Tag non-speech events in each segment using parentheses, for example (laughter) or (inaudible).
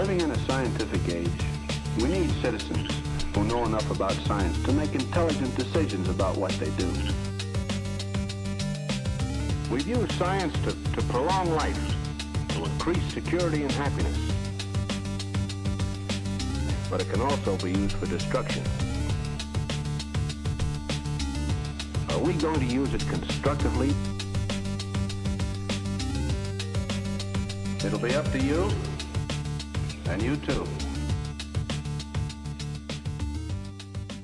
Living in a scientific age, we need citizens who know enough about science to make intelligent decisions about what they do. We've used science to, to prolong life, to increase security and happiness. But it can also be used for destruction. Are we going to use it constructively? It'll be up to you, and you too.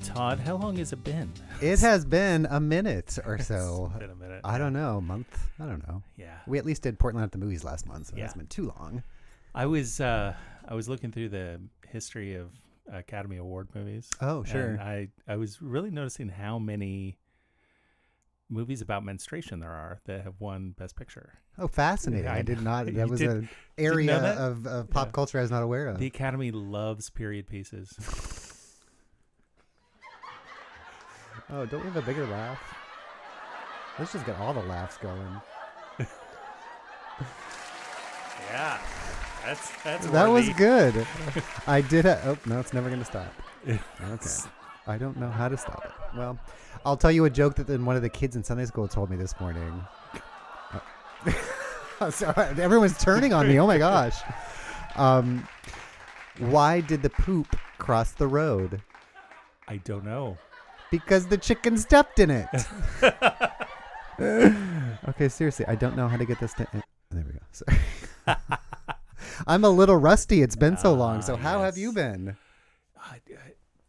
Todd, how long has it been? It has been a minute (laughs) or so. It's been a minute. I don't know, a month. I don't know. Yeah. We at least did Portland at the movies last month, so Yeah. it hasn't been too long. I was uh, I was looking through the history of Academy Award movies. Oh, sure. and I I was really noticing how many movies about menstruation there are that have won Best Picture. Oh, fascinating! Yeah, I I did not. (laughs) That was did- an know area that? of, of pop Yeah. culture I was not aware of. The Academy loves period pieces. (laughs) oh, don't we have a bigger laugh? Let's just get all the laughs going. (laughs) yeah, that's that's that was good. I did. Ha- oh no, it's never going to stop. Okay. I don't know how to stop it. Well, I'll tell you a joke that then one of the kids in Sunday school told me this morning. (laughs) Uh, so everyone's turning on me. Oh my gosh. Um, why did the poop cross the road? I don't know. Because the chicken stepped in it. (laughs) okay, seriously, I don't know how to get this to. There we go. Sorry. (laughs) I'm a little rusty. It's been so long. So Ah, how have you been?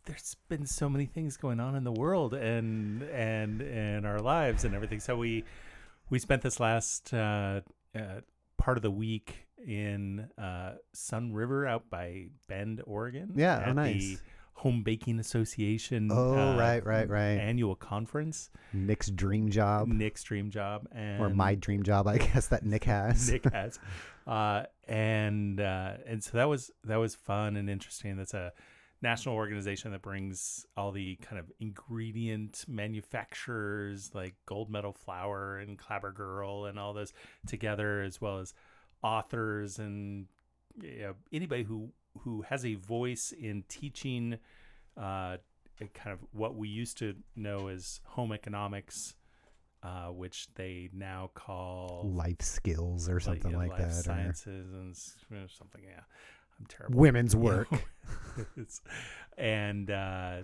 There's been so many things going on in the world and and and our lives and everything. So we we spent this last uh, uh, part of the week in uh, Sunriver out by Bend, Oregon. Yeah, oh, nice. the Home Baking Association. Oh, uh, right, right, right. Annual conference. Nick's dream job, Nick's dream job and or my dream job, I guess that Nick has. Nick (laughs) has. Uh, and uh, and so that was that was fun and interesting. That's a national organization that brings all the kind of ingredient manufacturers like Gold Medal Flour and Clabber Girl and all those together, as well as authors and you know, anybody who who has a voice in teaching uh, kind of what we used to know as home economics. Uh, which they now call Life skills or something yeah, like, that. or Sciences and you know, something. Yeah, I'm terrible. women's work. (laughs) And uh,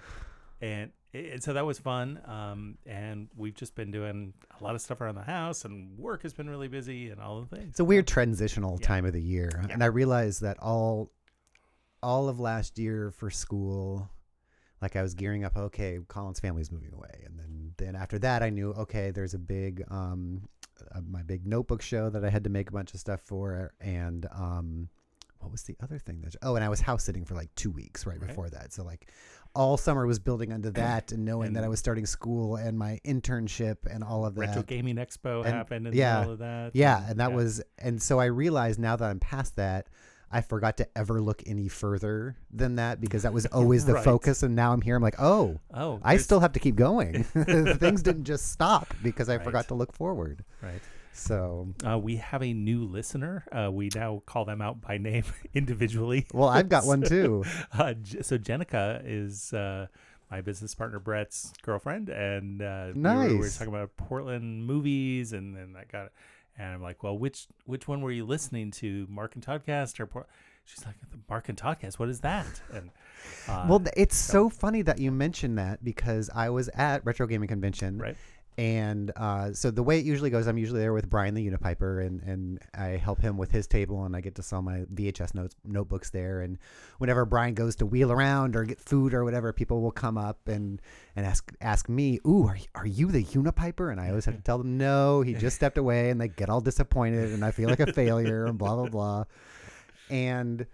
and and so that was fun. Um, and we've just been doing a lot of stuff around the house, and work has been really busy, and all the things. It's a weird transitional Yeah. time of the year, Yeah. and I realized that all all of last year for school, like I was gearing up. Okay, Colin's family's moving away, and then then after that, I knew okay, there's a big um, uh, my big notebook show that I had to make a bunch of stuff for, and um, what was the other thing that? Oh, and I was house sitting for like two weeks right, Right. before that, so like. All summer was building under that, and knowing that I was starting school and my internship and all of that. Retro Gaming Expo And- happened in yeah, middle of that. Yeah, and that was and so I realized now that I'm past that, I forgot to ever look any further than that because that was (laughs) always the Right. focus and now I'm here I'm like, "Oh, oh, I still have to keep going." (laughs) (laughs) Things didn't just stop because I Right. forgot to look forward. right. So, Uh, we have a new listener. Uh, we now call them out by name (laughs) individually. well, I've got one too. (laughs) Uh, so Jenica is uh, my business partner Brett's girlfriend, and uh, we, were, we were talking about Portland movies, and then I got, it. and I'm like, well, which which one were you listening to, Mark and Toddcast or? Port-? She's like, the Mark and Toddcast. What is that? And uh, Well, th- it's so funny that you mentioned that because I was at Retro Gaming Convention right, And uh, so the way it usually goes, I'm usually there with Brian the Unipiper, and, and I help him with his table, and I get to sell my VHS notes notebooks there. And whenever Brian goes to wheel around or get food or whatever, people will come up and, and ask ask me, "Ooh, are, are you the Unipiper?" And I always have to tell them, "No, he (laughs) just stepped away," and they get all disappointed, and I feel like a failure, and blah blah blah. And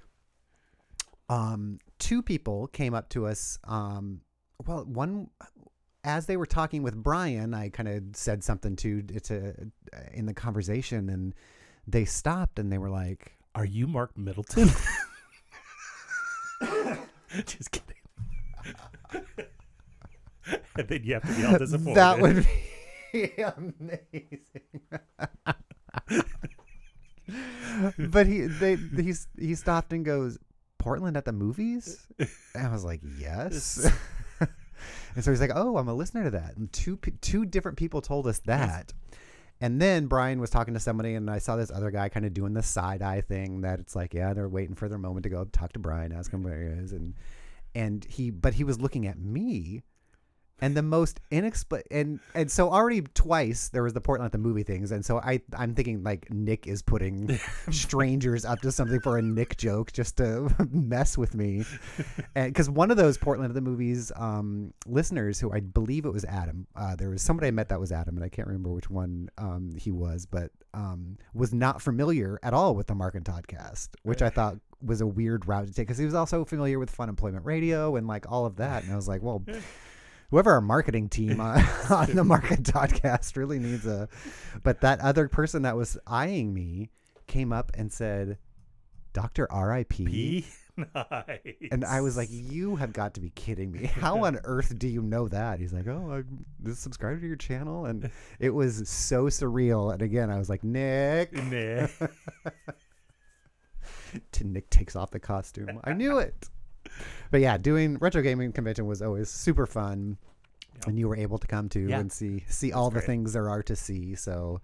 um, two people came up to us. Um, well, one as they were talking with Brian, I kind of said something to to in the conversation, and they stopped and they were like, are you Mark Middleton? (laughs) Just kidding. (laughs) and then you have to be all disappointed. "That would be (laughs) amazing." but he they he he stopped and goes, Portland at the movies? And I was like, yes. And so he's like, oh, I'm a listener to that. And two two different people told us that. And then Brian was talking to somebody, and I saw this other guy kind of doing the side eye thing. That it's like, yeah, they're waiting for their moment to go talk to Brian, ask him where he is, and and he, but he was looking at me, and the most inexplicable, and and so already twice there was the Portland at the movie things, and so I I'm thinking like Nick is putting (laughs) strangers up to something for a Nick joke just to (laughs) mess with me, and because one of those Portland at the movies um, listeners who I believe it was Adam, uh, there was somebody I met that was Adam, and I can't remember which one um, he was, but um, was not familiar at all with the Mark and Todd cast, which I thought was a weird route to take because he was also familiar with Funemployment Radio and like all of that, and I was like, well. (laughs) Whoever our marketing team on, uh, (laughs) (laughs) on the Market and Todd cast really needs a, but that other person that was eyeing me came up and said, "Doctor R.I.P." P. (laughs) Nice. And I was like, "You have got to be kidding me! How on earth do you know that?" He's like, "Oh, I just subscribed to your channel," and it was so surreal. And again, I was like, "Nick." Nick." to Nick takes off the costume. I knew it. But yeah, doing retro gaming convention was always super fun, Yep. and you were able to come to Yeah. and see see all the things there are to see. So,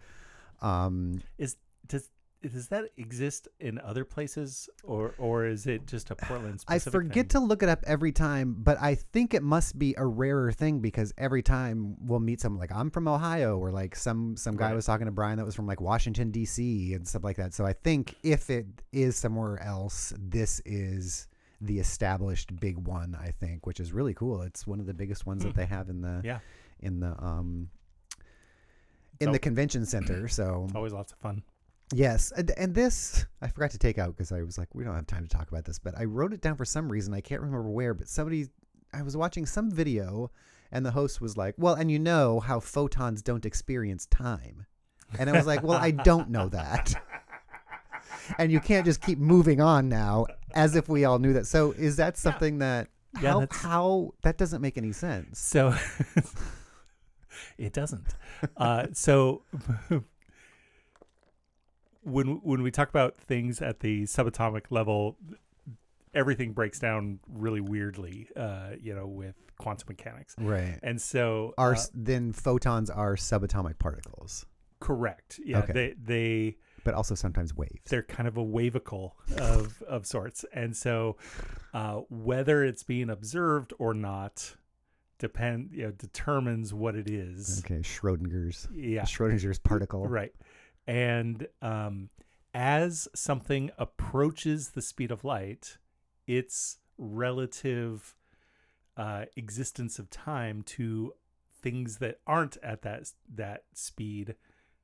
um, Is does does that exist in other places, or or is it just a Portland? I forget to look it up every time, but I think it must be a rarer thing because every time we'll meet someone like I'm from Ohio, or like some some guy Right. was talking to Brian that was from like Washington D.C. and stuff like that. So I think if it is somewhere else, this is the established big one. I think, which is really cool. It's one of the biggest ones that they have in the Hmm. Yeah, in the um in So- the convention (clears throat) center. So always lots of fun. Yes, and, and this I forgot to take out because I was like, we don't have time to talk about this, but I wrote it down for some reason. I can't remember where, but somebody, I was watching some video, and the host was like, "Well, and you know how photons don't experience time," and I was like, "Well, I don't know that." (laughs) And you can't just keep moving on now as if we all knew that. So is that something that Yeah, how that's- how that doesn't make any sense? So (laughs) it doesn't. Uh, (laughs) so when when we talk about things at the subatomic level, everything breaks down really weirdly. Uh, you know, with quantum mechanics, Right. and so Are uh, then photons are subatomic particles, correct. Yeah, Okay. they they but also sometimes waves. they're kind of a wavicle of of sorts, and so uh, whether it's being observed or not depend you know determines what it is. Okay, Schrodinger's Yeah, Schrodinger's particle. right. And um, as something approaches the speed of light, its relative uh, existence of time to things that aren't at that that speed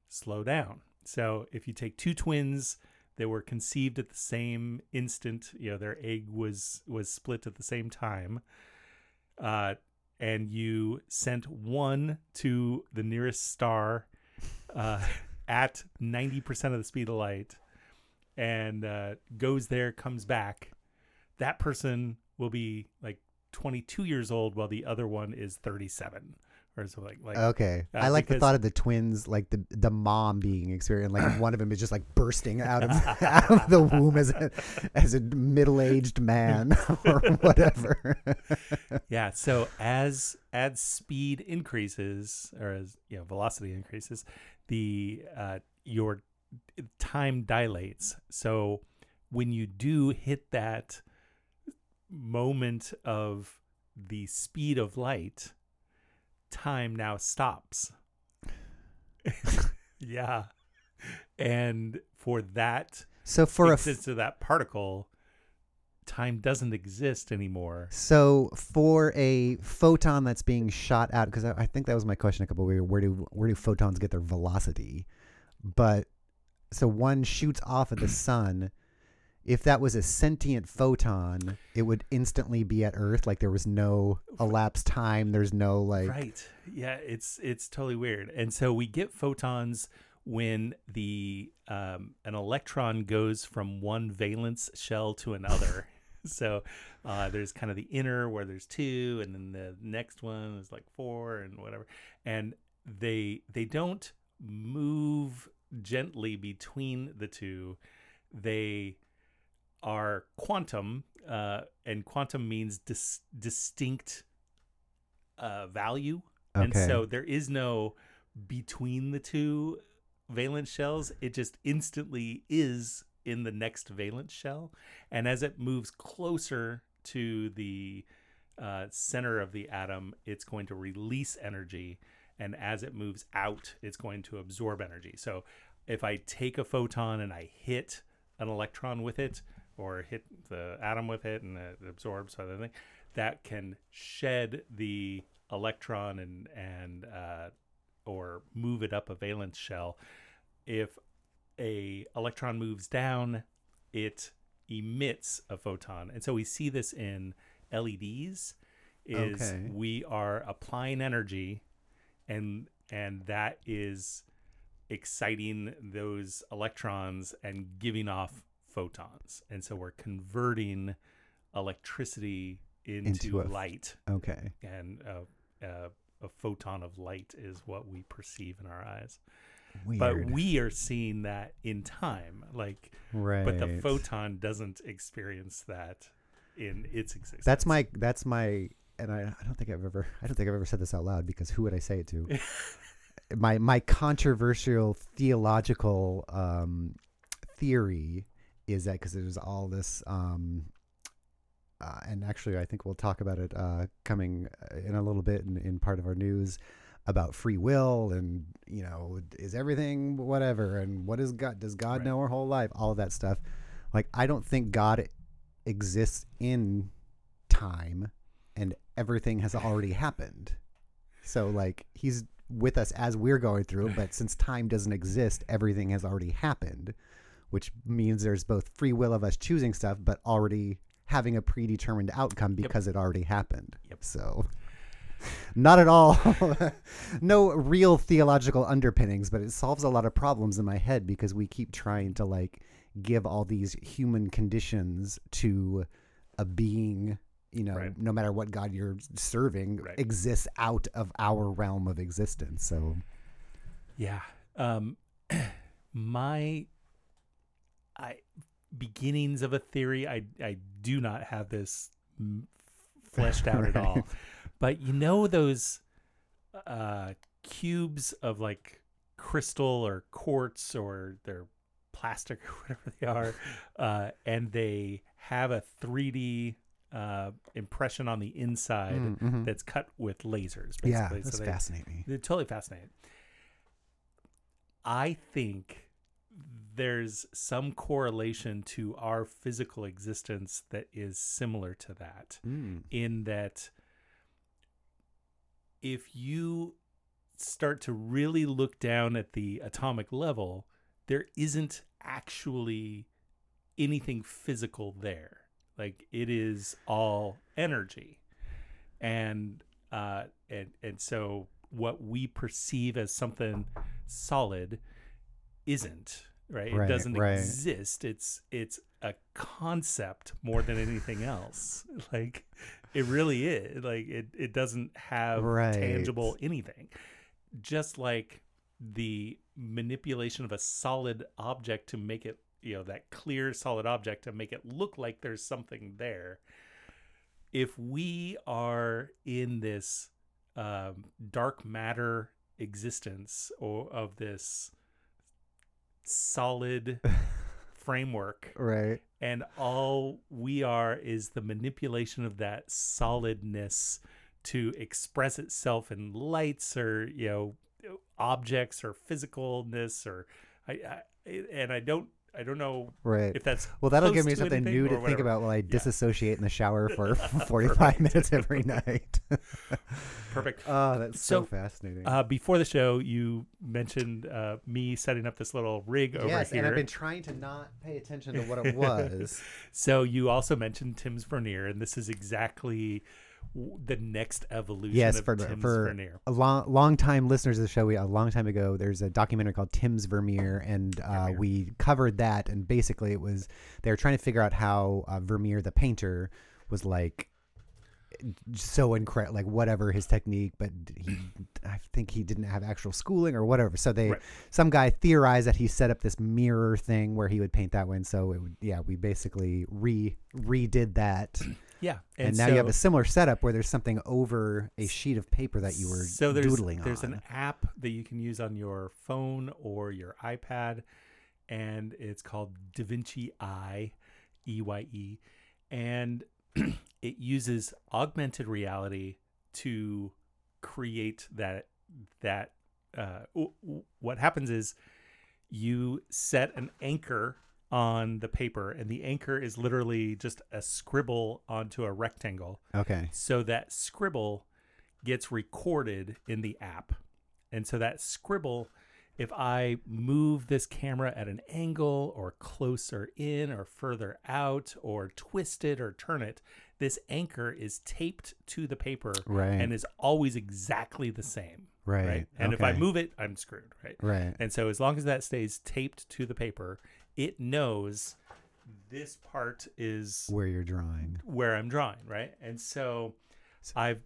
slow down. So if you take two twins that were conceived at the same instant, you know, their egg was was split at the same time, uh, and you sent one to the nearest star uh, (laughs) at ninety percent of the speed of light, and uh, goes there, comes back, that person will be like twenty two years old, while the other one is thirty seven or so like like Okay, Uh, I like the thought of the twins, like the the mom being experienced, like one of them is just like bursting out of (laughs) out of the womb as a as a middle aged man (laughs) or whatever. (laughs) yeah so as as speed increases or as you know velocity increases the uh your time dilates so when you do hit that moment of the speed of light time now stops (laughs) yeah and for that so for a f- existence of that particle time doesn't exist anymore so for a photon that's being shot out, because I, I think that was my question a couple of weeks. Where do where do photons get their velocity? But so one shoots off of the (clears throat) sun. If that was a sentient photon, it would instantly be at Earth. Like there was no elapsed time. There's no like. right yeah it's it's totally weird and so we get photons when the um, an electron goes from one valence shell to another (laughs) so uh, there's kind of the inner where there's two and then the next one is like four and whatever and they they don't move gently between the two they are quantum, uh, and quantum means dis- distinct uh, value, and so there is no between the two valence shells. It just instantly is in the next valence shell, and as it moves closer to the uh, center of the atom, it's going to release energy, and as it moves out, it's going to absorb energy. So if I take a photon and I hit an electron with it, or hit the atom with it, and it absorbs other thing, that can shed the electron and and uh, or move it up a valence shell. If a electron moves down, it emits a photon, and so we see this in LEDs. Is Okay. we are applying energy, and and that is exciting those electrons and giving off photons, and so we're converting electricity into, Into a light, Okay. and a, a, a photon of light is what we perceive in our eyes Weird. but we are seeing that in time like right. but the photon doesn't experience that in its existence That's my that's my and I, I don't think I've ever I don't think I've ever said this out loud because who would I say it to? (laughs) my my controversial theological um, theory is that because there's all this um, uh, and actually I think we'll talk about it uh, coming uh, in a little bit in, in part of our news about free will and you know is everything whatever and what is God does God Right. know our whole life? All of that stuff. Like I don't think God exists in time and everything has already (laughs) happened. So like he's with us as we're going through (laughs) but since time doesn't exist everything has already happened which means there's both free will of us choosing stuff but already having a predetermined outcome because it already happened Yep. so not at all (laughs) no real theological underpinnings but it solves a lot of problems in my head because we keep trying to like give all these human conditions to a being you know Right. no matter what god you're serving Right. exists out of our realm of existence so yeah um (clears throat) my i beginnings of a theory i i do not have this fleshed out at (laughs) all. but you know those uh cubes of like crystal or quartz or they're plastic (laughs) or whatever they are uh and they have a 3d uh impression on the inside Mm, mhm. that's cut with lasers yeah basically that's so they, fascinating they're totally fascinating. I think there's some correlation to our physical existence that is similar to that, Mm. in that if you start to really look down at the atomic level, there isn't actually anything physical there. Like it is all energy. And uh and and so what we perceive as something solid isn't, right? Right, it doesn't right. exist. It's it's a concept more than anything else. (laughs) Like it really is. Like it it doesn't have Right. tangible anything. Just like the manipulation of a solid object to make it, you know, that clear solid object to make it look like there's something there. If we are in this um, dark matter existence or of this solid (laughs) framework. Right. And all we are is the manipulation of that solidness to express itself in lights or you know objects or physicalness or I, I and I don't I don't know right if that's well that'll give me something new to think about while i Yeah. disassociate in the shower for (laughs) (laughs) 45 minutes every (laughs) night perfect. oh that's so, So, fascinating Uh, before the show, you mentioned uh, me setting up this little rig over yes here. and i've been trying to not pay attention to what it was So you also mentioned Tim's Vermeer, and this is exactly the next evolution yes of for Tim's for Vermeer. a long long time listeners of the show we, a long time ago there's a documentary called tim's vermeer and uh, Vermeer. we covered that and basically it was they were trying to figure out how uh, vermeer the painter was like so incredible, like whatever his technique, but he, I think he didn't have actual schooling or whatever. So they, Right. some guy theorized that he set up this mirror thing where he would paint that one. So it would, yeah, we basically re redid that, Yeah, and, now you have a similar setup where there's something over a sheet of paper that you were so there's, doodling there's on. an app that you can use on your phone or your iPad, and it's called DaVinci Eye, E Y E, and (clears throat) it uses augmented reality to create that that. Uh, w- w- what happens is you set an anchor on the paper, and the anchor is literally just a scribble onto a rectangle okay. so that scribble gets recorded in the app. And so that scribble, if I move this camera at an angle or closer in or further out or twist it or turn it, this anchor is taped to the paper Right. and is always exactly the same. Right. And if I move it, I'm screwed. Right. Right. And so as long as that stays taped to the paper, it knows this part is Where you're drawing. where I'm drawing, right? And so I've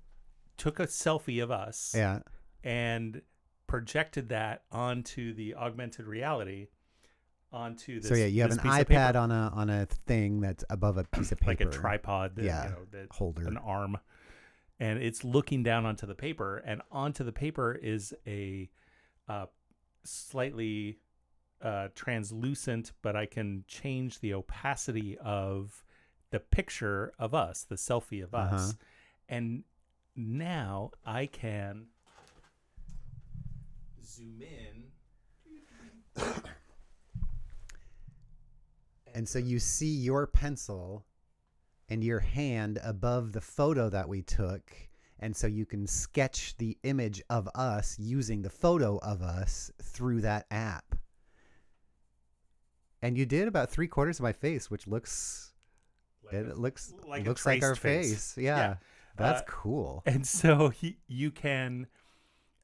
took a selfie of us Yeah. and projected that onto the augmented reality onto this. so yeah, you have an iPad on a on a thing that's above a (clears throat) piece of paper, like a tripod, that, Yeah, you know, that holder. an arm, and it's looking down onto the paper, and onto the paper is a uh, slightly uh, translucent, but I can change the opacity of the picture of us, the selfie of us, Uh-huh. and now I can zoom in. And so you see your pencil and your hand above the photo that we took. And so you can sketch the image of us using the photo of us through that app. And you did about three quarters of my face, which looks like it a- looks like looks like our face. face. Yeah. Yeah. That's Uh, cool. and (laughs) so he, you can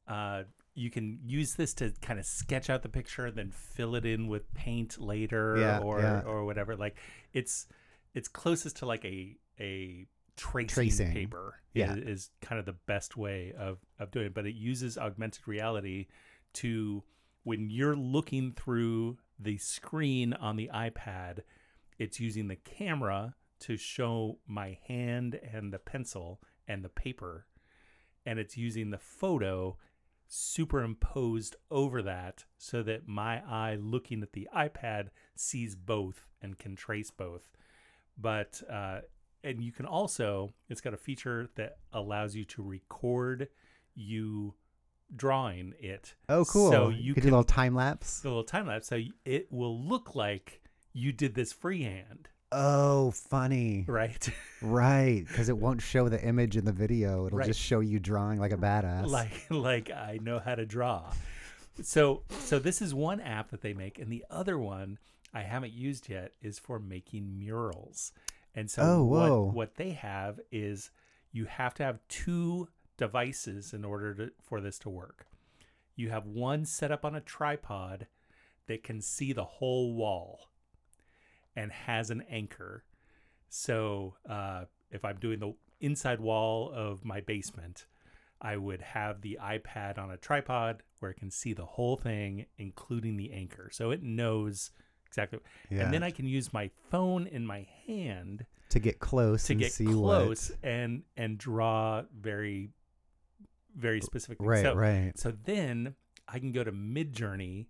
uh, you can use this to kind of sketch out the picture and then fill it in with paint later Yeah, or yeah. or whatever like it's it's closest to like a a tracing, Tracing. paper Yeah. is, is kind of the best way of of doing it but it uses augmented reality to when you're looking through the screen on the iPad. It's using the camera to show my hand and the pencil and the paper. And it's using the photo superimposed over that so that my eye looking at the iPad sees both and can trace both. But uh, and you can also it's got a feature that allows you to record you drawing it Oh, cool. so you could can do a little time lapse. a little time lapse so it will look like you did this freehand Oh, funny. right (laughs) Right. Because it won't show the image in the video. It'll Right. just show you drawing like a badass. like (laughs) like I know how to draw. So so this is one app that they make, and the other one I haven't used yet is for making murals. And so Oh, whoa. what what they have is you have to have two devices in order to, for this to work. You have one set up on a tripod that can see the whole wall and has an anchor. So uh, if I'm doing the inside wall of my basement, I would have the iPad on a tripod where it can see the whole thing, including the anchor. So it knows exactly. yeah. And then I can use my phone in my hand to get close to and get see close and and draw very, very specific. things. Right. So, right. so then I can go to Midjourney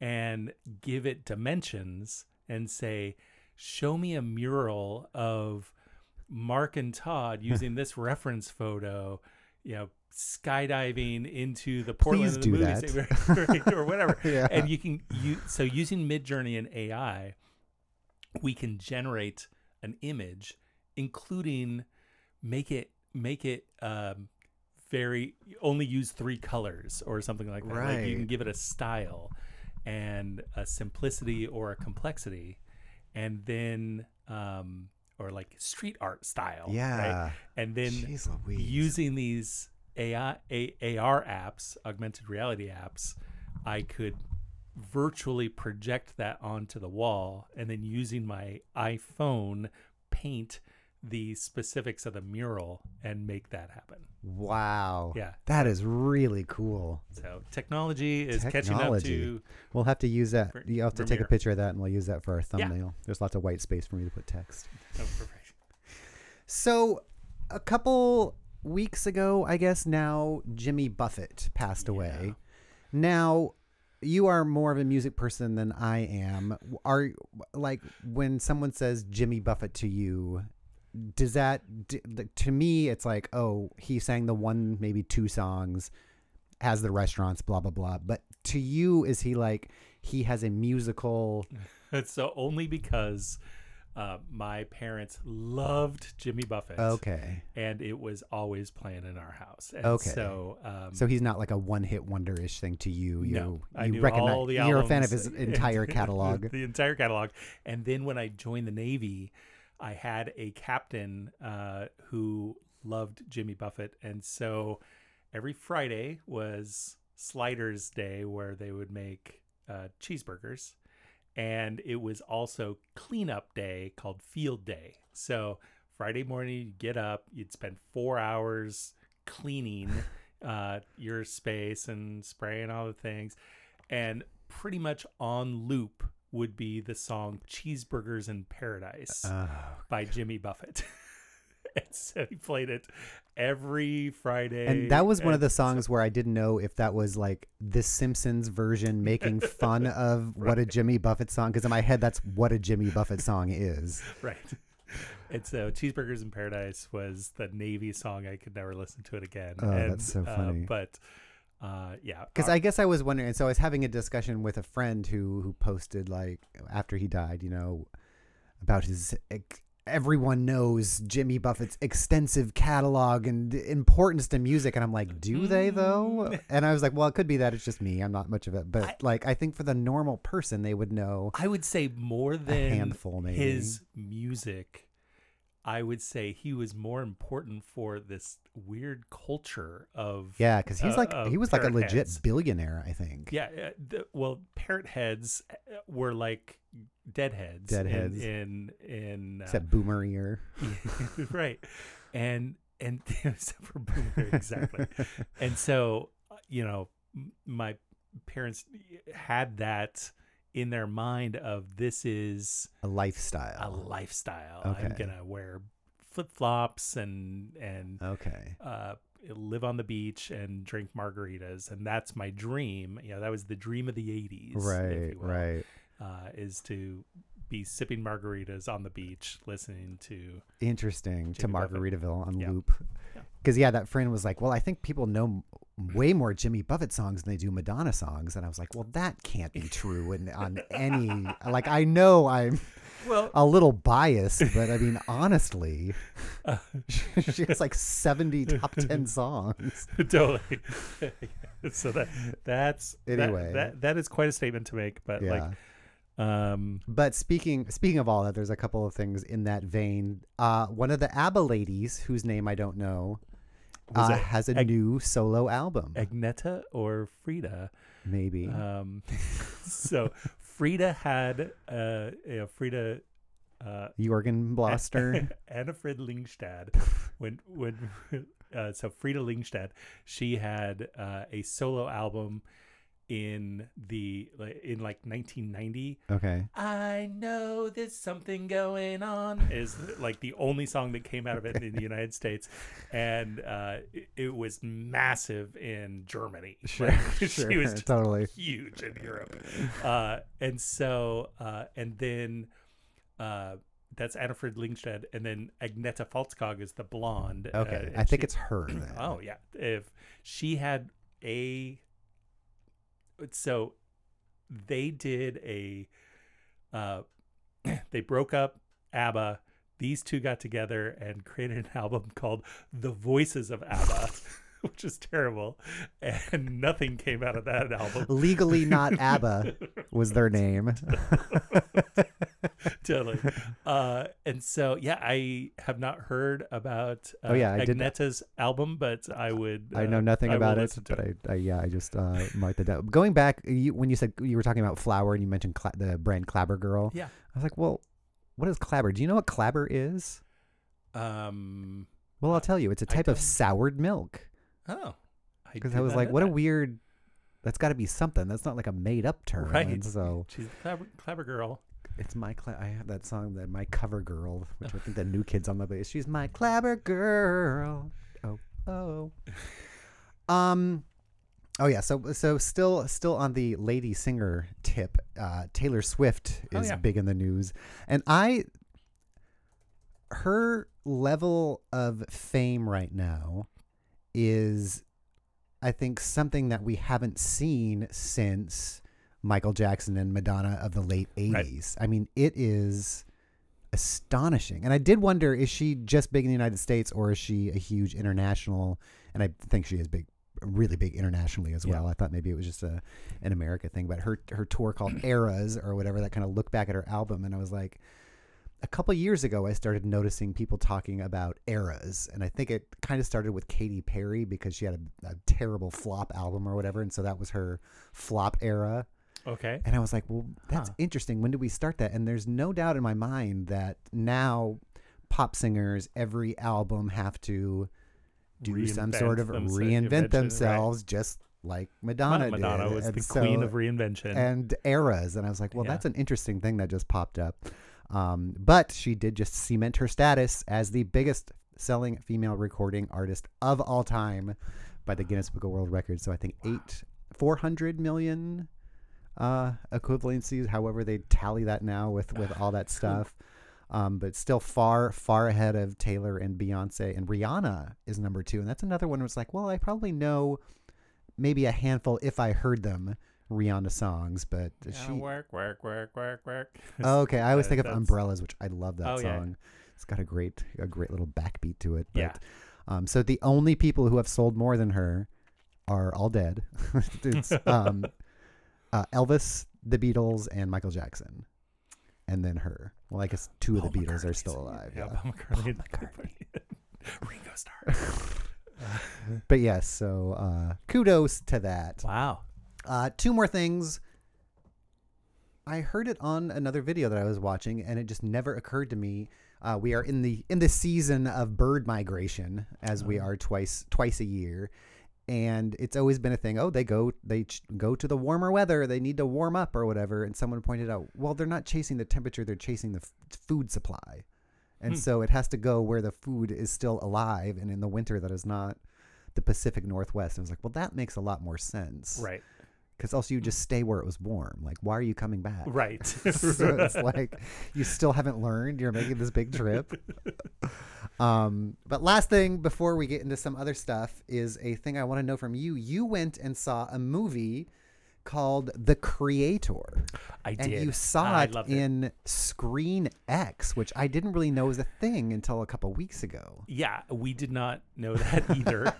and give it dimensions and say, show me a mural of Mark and Todd (laughs) using this reference photo, you know, skydiving into the Portland Please of the do movie scene, or (laughs) whatever. (laughs) Yeah. And you can you so using Midjourney and AI, we can generate an image, including make it make it um, very only use three colors or something like that. Like you can give it a style and a simplicity or a complexity, and then um, or like street art style. right? Yeah. And then Jeez using these AI, A, AR apps, augmented reality apps, I could virtually project that onto the wall and then using my iPhone paint the specifics of the mural and make that happen. Wow. Yeah. That is really cool. So technology is catching up Technology. to We'll have to use that. For- You have to take a picture of that and we'll use that for our thumbnail. Yeah. There's lots of white space for me to put text. oh, perfect. So, a couple weeks ago, I guess now, Jimmy Buffett passed away. Now, you are more of a music person than I am. Are like when someone says Jimmy Buffett to you, does that to me it's like, oh, he sang the one maybe two songs, has the restaurants, blah blah blah. But to you, is he like he has a musical? (laughs) so only because uh, my parents loved Jimmy Buffett. Okay, And it was always playing in our house. And Okay. So, um, so he's not like a one-hit wonder-ish thing to you. You no, I you recognize all the you're a fan of his entire (laughs) catalog. the entire catalog. And then when I joined the Navy, I had a captain uh, who loved Jimmy Buffett, and so every Friday was Sliders Day, where they would make uh, cheeseburgers, and it was also cleanup day called Field Day. So Friday morning, you'd get up, you'd spend four hours cleaning (laughs) uh, your space and spraying all the things, and pretty much on loop would be the song "Cheeseburgers in Paradise" Oh, by Jimmy Buffett. (laughs) and so he played it every Friday. and that was one of the so- songs where I didn't know if that was like the Simpsons version making (laughs) fun of what a Jimmy Buffett song. Because in my head, that's what a Jimmy Buffett song is. (laughs) right. And so "Cheeseburgers in Paradise" was the Navy song. I could never listen to it again. Oh, and, that's so uh, funny. but uh, yeah, Because I guess I was wondering, and so I was having a discussion with a friend who who posted like after he died, you know, about his. ex- Everyone knows Jimmy Buffett's extensive catalog and importance to music, and I'm like, do they though? Mm. (laughs) And I was like, well, it could be that it's just me. I'm not much of it, but I- like, I think for the normal person, they would know. I would say more A than handful, maybe. his music. I would say he was more important for this weird culture of Yeah, because he's uh, like he was like a legit heads. billionaire, I think. Yeah, uh, the, well, parrot heads uh, were like deadheads. Deadheads. in in, in uh, Except Boomer ear. (laughs) (laughs) right, and and (laughs) except for Boomer, exactly. and so uh, you know, my parents had that in their mind of this is a lifestyle. a lifestyle. lifestyle. I'm gonna wear flip flops and and okay. uh, live on the beach and drink margaritas, and that's my dream. You know, that was the dream of the '80s, if Right, will, right. Uh, is to be sipping margaritas on the beach, listening to Interesting. to Jimmy Buffett. Margaritaville on Yeah. loop. Because yeah, that friend was like, "Well, I think people know way more Jimmy Buffett songs than they do Madonna songs," and I was like, "Well, that can't be true." And on any like, I know I'm well. a little biased, but I mean, honestly, Uh, she has like seventy top ten (laughs) songs. totally. (laughs) so that that's Anyway. that, that is quite a statement to make. But Yeah. like, um, But speaking speaking of all that, there's a couple of things in that vein. Uh, one of the ABBA ladies, whose name I don't know, uh, has a Ag- new solo album. Agneta or Frida. maybe. Um, (laughs) so Frida had uh, know, Frida uh, Jorgen Bloster. (laughs) Anni-Frid Lyngstad when when (laughs) uh, so Frida Lyngstad she had uh, a solo album in the in like 1990 okay. I know there's something going on is like the only song that came out of it in the United (laughs) States, and uh, it, it was massive in Germany. Sure. (laughs) Like, sure. she was (laughs) totally. huge in Europe, uh, and so uh, and then uh, that's Anni-Frid Lyngstad, and then Agneta Fältskog is the blonde. uh, Okay. I think she- it's her. Then. (clears throat) Oh yeah, if she had a, so they did a, uh, (clears throat) they broke up ABBA. These two got together and created an (laughs) album called "The Voices of ABBA," (laughs) which is terrible, and nothing came out of that album. Legally (laughs) not ABBA was their name. (laughs) totally. Uh, and so, yeah, I have not heard about uh, Oh, yeah, I did- Agneta's album, but I would. I know uh, nothing I about it, but I, I yeah, I just uh, marked it down. Going back, you, when you said you were talking about flour and you mentioned cla- the brand Clabber Girl, Yeah. I was like, well, what is Clabber? Do you know what Clabber is? Um. Well, I'll tell you, it's a type of soured milk. Oh. Because did I was like, what a weird. That's got to be something. That's not like a made up term. Right. And so (laughs) She's a clever, clever girl. it's my. Cla- I have that song that my cover girl, which I think the new kids on the bass. She's my clever girl. Oh oh. Um. Oh yeah. So so still still on the lady singer tip. Uh, Taylor Swift Oh, is yeah. big in the news, and I. Her level of fame right now is I think something that we haven't seen since Michael Jackson and Madonna of the late 80s. I mean, it is astonishing. And I did wonder is she just big in the United States or is she a huge international and I think she is big really big internationally as Yeah. well. I thought maybe it was just a an America thing, but her her tour called Eras or whatever that kind of look back at her album and I was like a couple years ago, I started noticing people talking about eras, and I think it kind of started with Katy Perry because she had a, a terrible flop album or whatever, and so that was her flop era. Okay. And I was like, well, that's Huh. interesting. When did we start that? And there's no doubt in my mind that now pop singers, every album have to do some sort of reinvent invention, right. themselves, just like Madonna, did. Madonna did. was And the so- queen of reinvention. and eras. And I was like, well, Yeah. that's an interesting thing that just popped up. Um, but she did just cement her status as the biggest selling female recording artist of all time by the Guinness Book of World Records. So I think eight, 400 million uh, equivalencies, however they tally that now with, with all that stuff. Um, but still far, far ahead of Taylor and Beyonce. And Rihanna is number two. And that's another one where it's like, well, I probably know maybe a handful if I heard them Rihanna songs, but Yeah, she. work, work, work, work, work. (laughs) Oh, okay, I always think of Umbrellas, which I love that Oh, yeah. song. It's got a great, a great little backbeat to it. But, Yeah. Um, so the only people who have sold more than her are all dead. (laughs) it's (laughs) um, uh, Elvis, the Beatles, and Michael Jackson, and then her. Well, I guess two of the Paul Beatles are still alive. Yeah, yeah. Paul McCartney. McCartney. Ringo Starr. But yes, so uh, kudos to that. wow. Uh, two more things. I heard it on another video that I was watching, and it just never occurred to me. Uh, we are in the in the season of bird migration, as we Oh. are twice twice a year, and it's always been a thing. Oh, they go they ch- go to the warmer weather. They need to warm up or whatever. And someone pointed out, well, they're not chasing the temperature; they're chasing the f- food supply, and Hmm. so it has to go where the food is still alive. And in the winter, that is not the Pacific Northwest. I was like, well, that makes a lot more sense Right. Because also you just stay where it was warm. Like, why are you coming back? Right. (laughs) so it's like you still haven't learned. You're making this big trip. (laughs) Um, but last thing before we get into some other stuff is a thing I want to know from you. You went and saw a movie called The Creator, I and did. you saw I it in Screen X, which I didn't really know was a thing until a couple weeks ago. Yeah, we did not know that (laughs) either.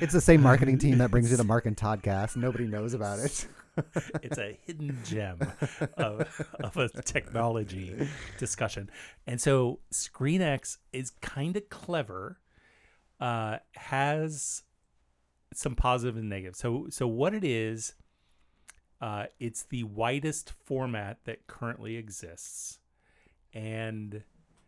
It's the same marketing team that brings you the (laughs) Mark and Toddcast. Nobody knows about it. (laughs) it's a hidden gem of, of a technology discussion. And so ScreenX is kind of clever, uh, has some positive and negative. So so what it is, uh, it's the widest format that currently exists. And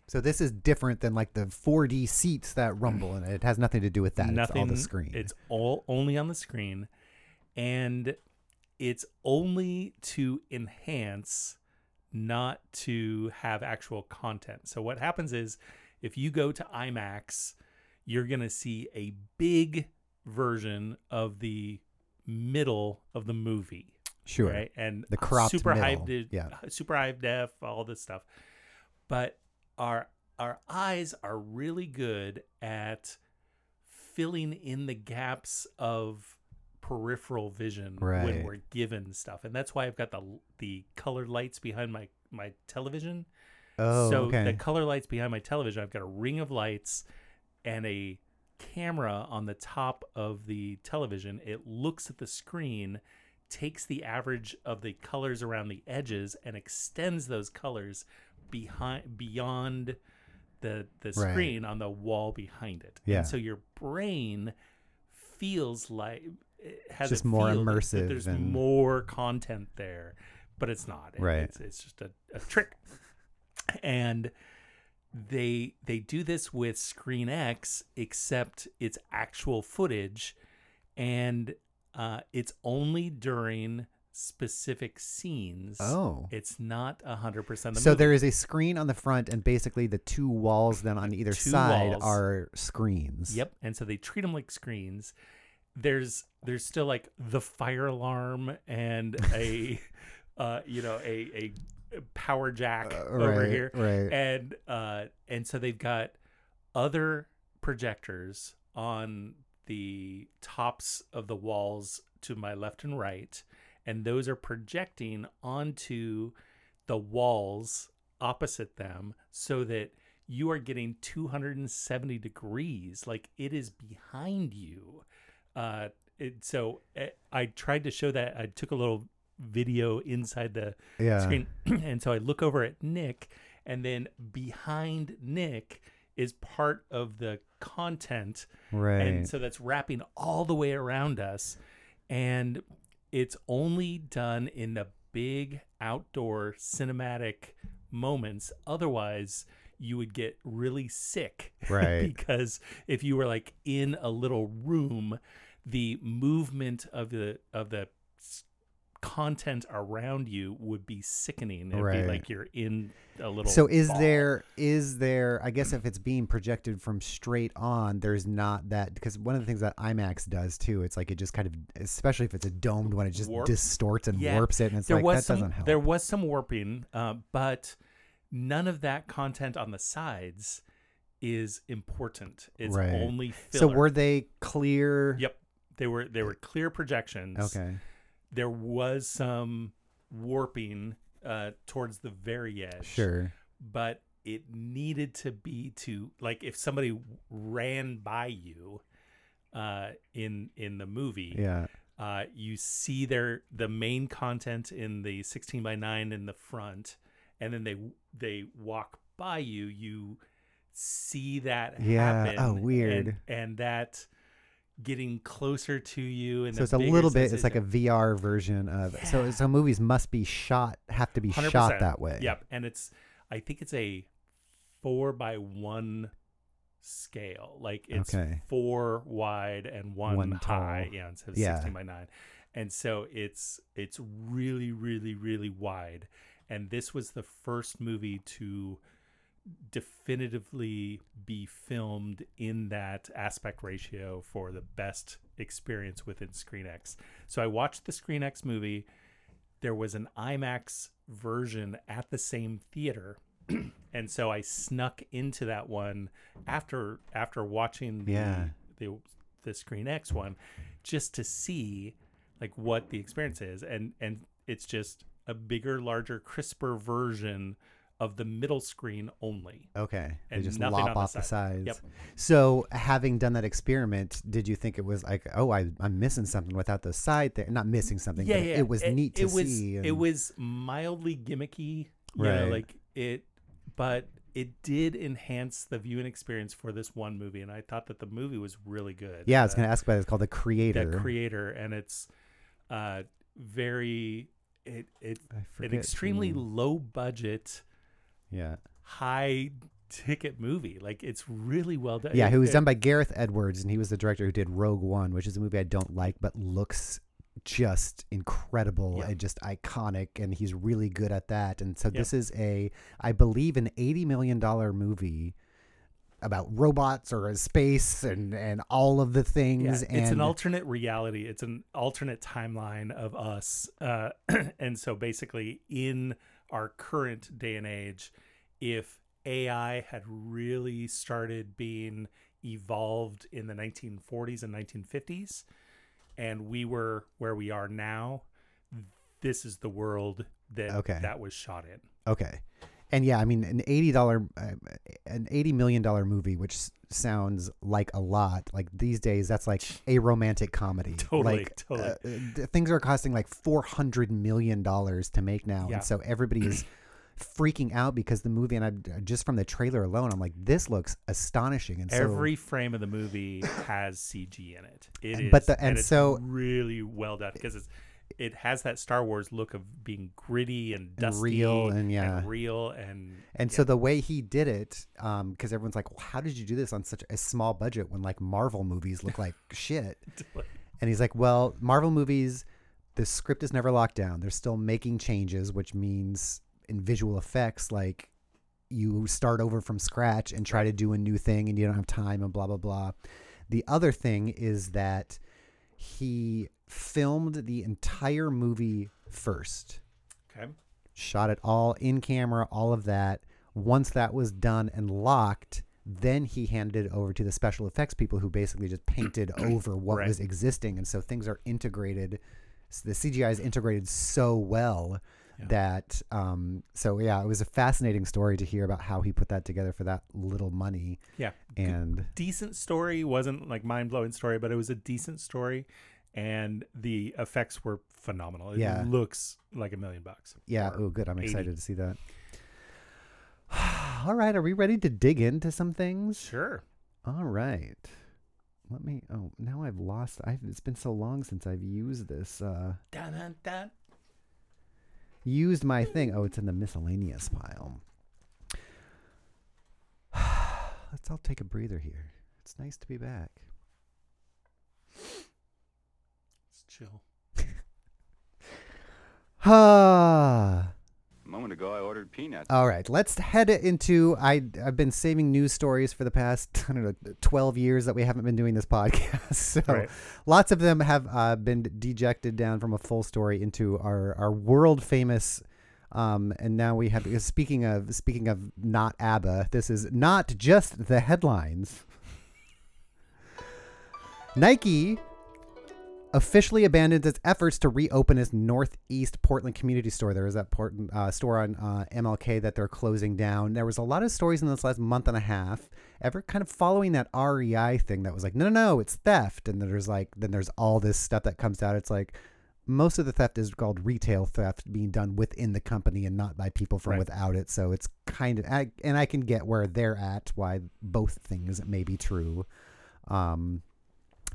So this is different than like the 4D seats that rumble, and it has nothing to do with that. nothing it's all the screen. It's all only on the screen, and it's only to enhance, not to have actual content. So what happens is, if you go to IMAX, you're gonna see a big version of the middle of the movie, sure. right? And The cropped super middle, de- yeah. (laughs) super high def, all this stuff. But our our eyes are really good at filling in the gaps of peripheral vision Right. when we're given stuff, and that's why I've got the the colored lights behind my my television. Oh, so okay. the color lights behind my television, I've got a ring of lights and a camera on the top of the television. It looks at the screen, takes the average of the colors around the edges, and extends those colors behind beyond the the Right. screen on the wall behind it. Yeah. And so your brain feels like it has Just more feel that- that immersive There's and- more content there, but it's not. Right. It's, it's just a, a trick. And they they do this with Screen X, except it's actual footage, and uh, it's only during specific scenes. Oh. it's not a hundred percent. So there is a screen on the front, and basically the two walls then on either Two side walls. are screens. Yep, and so they treat them like screens. There's there's still like the fire alarm and a (laughs) uh you know a a power jack Uh, over right, here. right. And uh and so they've got other projectors on the tops of the walls to my left and right and those are projecting onto the walls opposite them so that you are getting 270 degrees like it is behind you uh it, so uh, i tried to show that i took a little video inside the Yeah. screen (clears throat) and so i look over at nick and then behind nick is part of the content Right. and so that's wrapping all the way around us and it's only done in the big outdoor cinematic moments otherwise you would get really sick (laughs) Right. because if you were like in a little room the movement of the of the content around you would be sickening it'd Right. be like you're in a little so is ball. there is there i guess if it's being projected from straight on there's not that because one of the things that imax does too it's like it just kind of especially if it's a domed one it just Warps. distorts and Yeah. warps it and it's there like was that some doesn't help there was some warping uh, but none of that content on the sides is important it's Right. only so were they clear yep they were they were clear projections okay there was some warping uh, towards the very edge sure but it needed to be to like if somebody ran by you uh, in in the movie yeah uh, you see their the main content in the 16 by 9 in the front and then they they walk by you you see that Yeah. happen Oh, weird. and, and that getting closer to you and so it's a little bit it's like a vr version of so Yeah. so movies must be shot have to be shot that way yep and it's i think it's a four by one scale like it's Okay. four wide and one, One high tall. yeah instead of Yeah. 16 by 9 and so it's it's really really really wide and this was the first movie to definitively be filmed in that aspect ratio for the best experience within ScreenX. So I watched the ScreenX movie. There was an IMAX version at the same theater. (clears throat) and so I snuck into that one after after watching the Yeah. the, the ScreenX one just to see like what the experience is and and it's just a bigger larger crisper version of the middle screen only Okay. They And just nothing on lop the off the side. sides. Yep. So, having done that experiment, did you think it was like, oh, I, I'm missing something without the side there? Not missing something, yeah, yeah. it was neat to it was, see. It was mildly gimmicky, you know, Right. like it, but it did enhance the viewing experience for this one movie, and I thought that the movie was really good. yeah, I was Uh, going to ask about it. It's called The Creator. the creator, and it's uh very it it an extremely low budget, Yeah. high ticket movie. Like it's really well done. Yeah, It- was done by Gareth Edwards, and he was the director who did Rogue One, which is a movie I don't like, but looks just incredible Yeah. and just iconic, and he's really good at that. And so Yep. this is a, I believe, an eighty million dollar movie about robots or space and and all of the things Yeah, it's an alternate reality. It's an alternate timeline of us. Uh, (clears throat) and so basically, in our current day and age, if AI had really started being evolved in the 1940s and 1950s, and we were where we are now, this is the world that Okay. that was shot in. Okay. And yeah, I mean, an eighty dollar, uh, an eighty million dollar movie, which sounds like a lot. Like these days, that's like a romantic comedy. (laughs) Totally, like, totally. uh, things are costing like four hundred million dollars to make now, Yeah. and so everybody is (clears throat) freaking out because the movie. And I just from the trailer alone, I'm like, this looks astonishing. And so, Every frame of the movie has CG in it. It is, But the- and it's so- really well done because it's it has that Star Wars look of being gritty and And dusty real and yeah. real and And so the way he did it, um, because everyone's like, well, how did you do this on such a small budget when like Marvel movies look like (laughs) shit? (laughs) And he's like, well, Marvel movies, the script is never locked down. They're still making changes, which means in visual effects, like you start over from scratch and try to do a new thing and you don't have time and blah, blah, blah. The other thing is that he filmed the entire movie first Okay. shot it all in camera, all of that. Once that was done and locked, then he handed it over to the special effects people who basically just painted (clears throat) over what Right. was existing. And so things are integrated. s- The CGI is integrated so well Yeah. that, um, so yeah, it was a fascinating story to hear about how he put that together for that little money. Yeah. And decent story wasn't like mind blowing story, but it was a decent story, and the effects were phenomenal. It Yeah. looks like a million bucks. yeah, oh, good. I'm 80. excited to see that. (sighs) all right. Are we ready to dig into some things? Sure. All right. Let me. Oh, now I've lost. I've. It's been so long since I've used this. Uh, Dun, dun, dun. used my thing. Oh, it's in the miscellaneous pile. (sighs) Let's all take a breather here. It's nice to be back. It's chill. (laughs) Ah. A moment ago, I ordered peanuts. All right, let's head into. I I've been saving news stories for the past (laughs) I don't know twelve years that we haven't been doing this (laughs) podcast. So Right. lots of them have uh, been dejected down from a full story into our our world famous. Um, and now we have. Speaking of speaking of not ABBA, this is not just the headlines. Nike officially abandons its efforts to reopen its Northeast Portland community store. There was that port, uh, store on uh, MLK that they're closing down. There was a lot of stories in this last month and a half, ever kind of following that REI thing that was like, no, no, no, it's theft. And then there's like, then there's all this stuff that comes out. It's like most of the theft is called retail theft, being done within the company and not by people from Right. without it. So it's kind of, I, and I can get where they're at, why both things may be true. Um,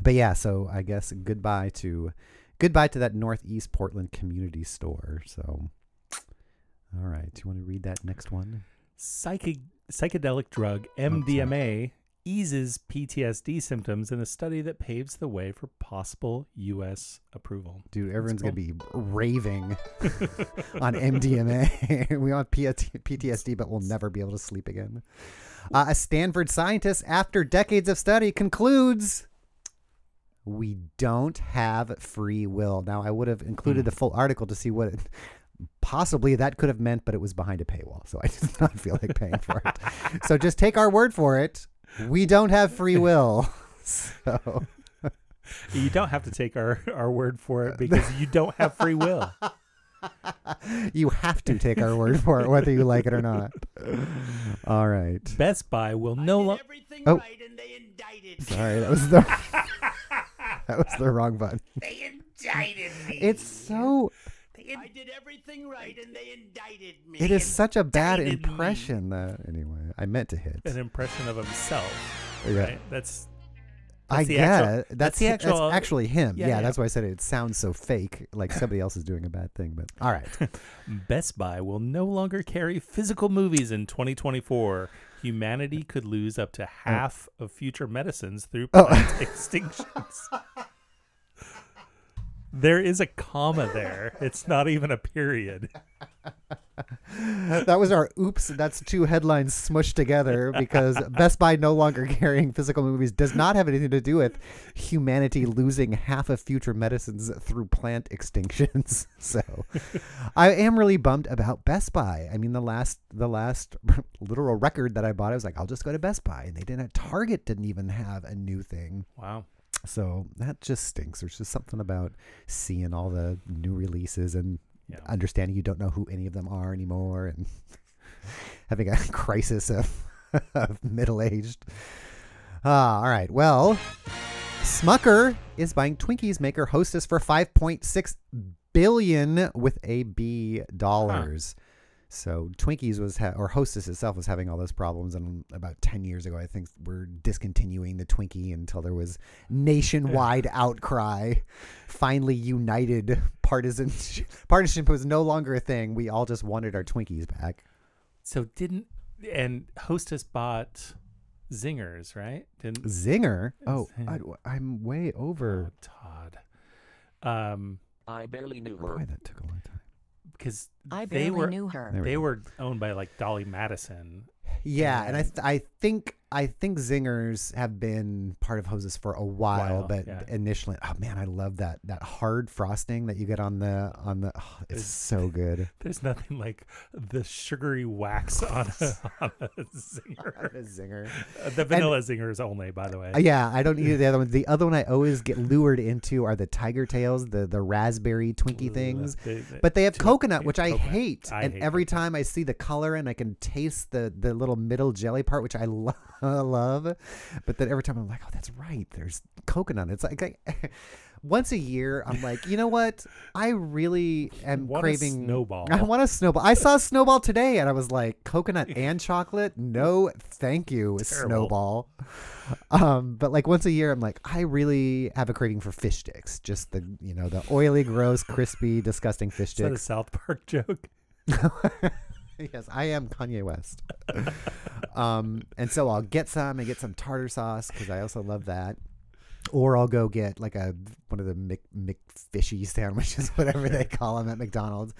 but yeah, so I guess goodbye to goodbye to that Northeast Portland community store. So, all right, do you want to read that next one? Psychic psychedelic drug MDMA eases PTSD symptoms in a study that paves the way for possible U.S. approval. Dude, everyone's cool. gonna be raving (laughs) on MDMA. (laughs) we want PTSD, but we'll never be able to sleep again. Uh, a Stanford scientist, after decades of study, concludes we don't have free will. Now, I would have included the hmm. full article to see what it, possibly that could have meant, but it was behind a paywall, so I (laughs) did not feel like paying for it. so just take our word for it. We don't have free (laughs) will. (laughs) So. You don't have to take our, our word for it because you don't have free will. you have to take our word for it, whether you like it or not. All right. Best Buy will no longer. everything Oh. right and they indicted. Sorry, that was the (laughs) that was the wrong button. They indicted me. It's so I did everything right and they indicted me. it is such a bad indicted me. impression that anyway. I meant to hit. An impression of himself. Yeah. Right? That's I that's the get actual- it. that's That's the actual- actually him. Yeah, Yeah, yeah. that's why I said it. It sounds so fake, like somebody else is doing a bad thing. But all right. (laughs) Best Buy will no longer carry physical movies in 2024. Humanity could lose up to oh. half of future medicines through Oh. plant (laughs) extinctions. (laughs) There is a comma there. It's not even a period. that was our oops. That's two headlines smushed together because Best Buy no longer (laughs) carrying physical movies does not have anything to do with humanity losing half of future medicines through plant extinctions. (laughs) So I am really bummed about Best Buy. I mean, the last the last (laughs) literal record that I bought, I was like, I'll just go to Best Buy, and they didn't. Target didn't even have a new thing. Wow. So that just stinks. There's just something about seeing all the new releases and Yeah. understanding you don't know who any of them are anymore and (laughs) having a (laughs) crisis of, (laughs) of middle aged. Ah, all right. Well, Smucker is buying Twinkies maker Hostess for 5.6 billion with a B dollars. So Twinkies was ha- or Hostess itself was having all those problems, and about ten years ago, I think we're discontinuing the Twinkie until there was nationwide (laughs) outcry. Finally, united partisan partisanship was no longer a thing. We all just wanted our Twinkies back. so didn't and Hostess bought Zingers, right? Didn't Zinger. Oh, Zing- I, am way oh, over. Todd. Um, I barely knew Boy, her. that took a long time. Because I they barely were knew her. They were owned by like Dolly Madison. Yeah, and I th- I think I think zingers have been part of Hostess for a while, While, but yeah. initially, oh man, I love that that hard frosting that you get on the on the. oh, it's It's- so good. (laughs) There's nothing like the sugary wax on a, on a zinger. (laughs) a zinger. Uh, the vanilla zingers only, by the way. Uh, yeah, I don't eat the other one. The other one I always get lured into are the tiger tails, the the raspberry Twinkie things. they- they- But they have coconut, which I coconut. hate. I and hate every time I see the color and I can taste the the little middle jelly part, which I (laughs) lo- (laughs) love, but then every time I'm like, oh, that's right. There's coconut. It's like, like (laughs) once a year, I'm like, you know what? I really am Want craving snowball. (laughs) I want a snowball. I saw a snowball today, and I was like, coconut and chocolate? No, thank you, Terrible. snowball. Um, but like once a year, I'm like, I really have a craving for fish sticks. Just the you know the oily, gross, crispy, disgusting fish Is that a. South Park joke? (laughs) yes, I am Kanye West. (laughs) um, and so I'll get some and get some tartar sauce because I also love that. Or I'll go get like a one of the Mc, McFishy sandwiches, (laughs) whatever they call them at McDonald's,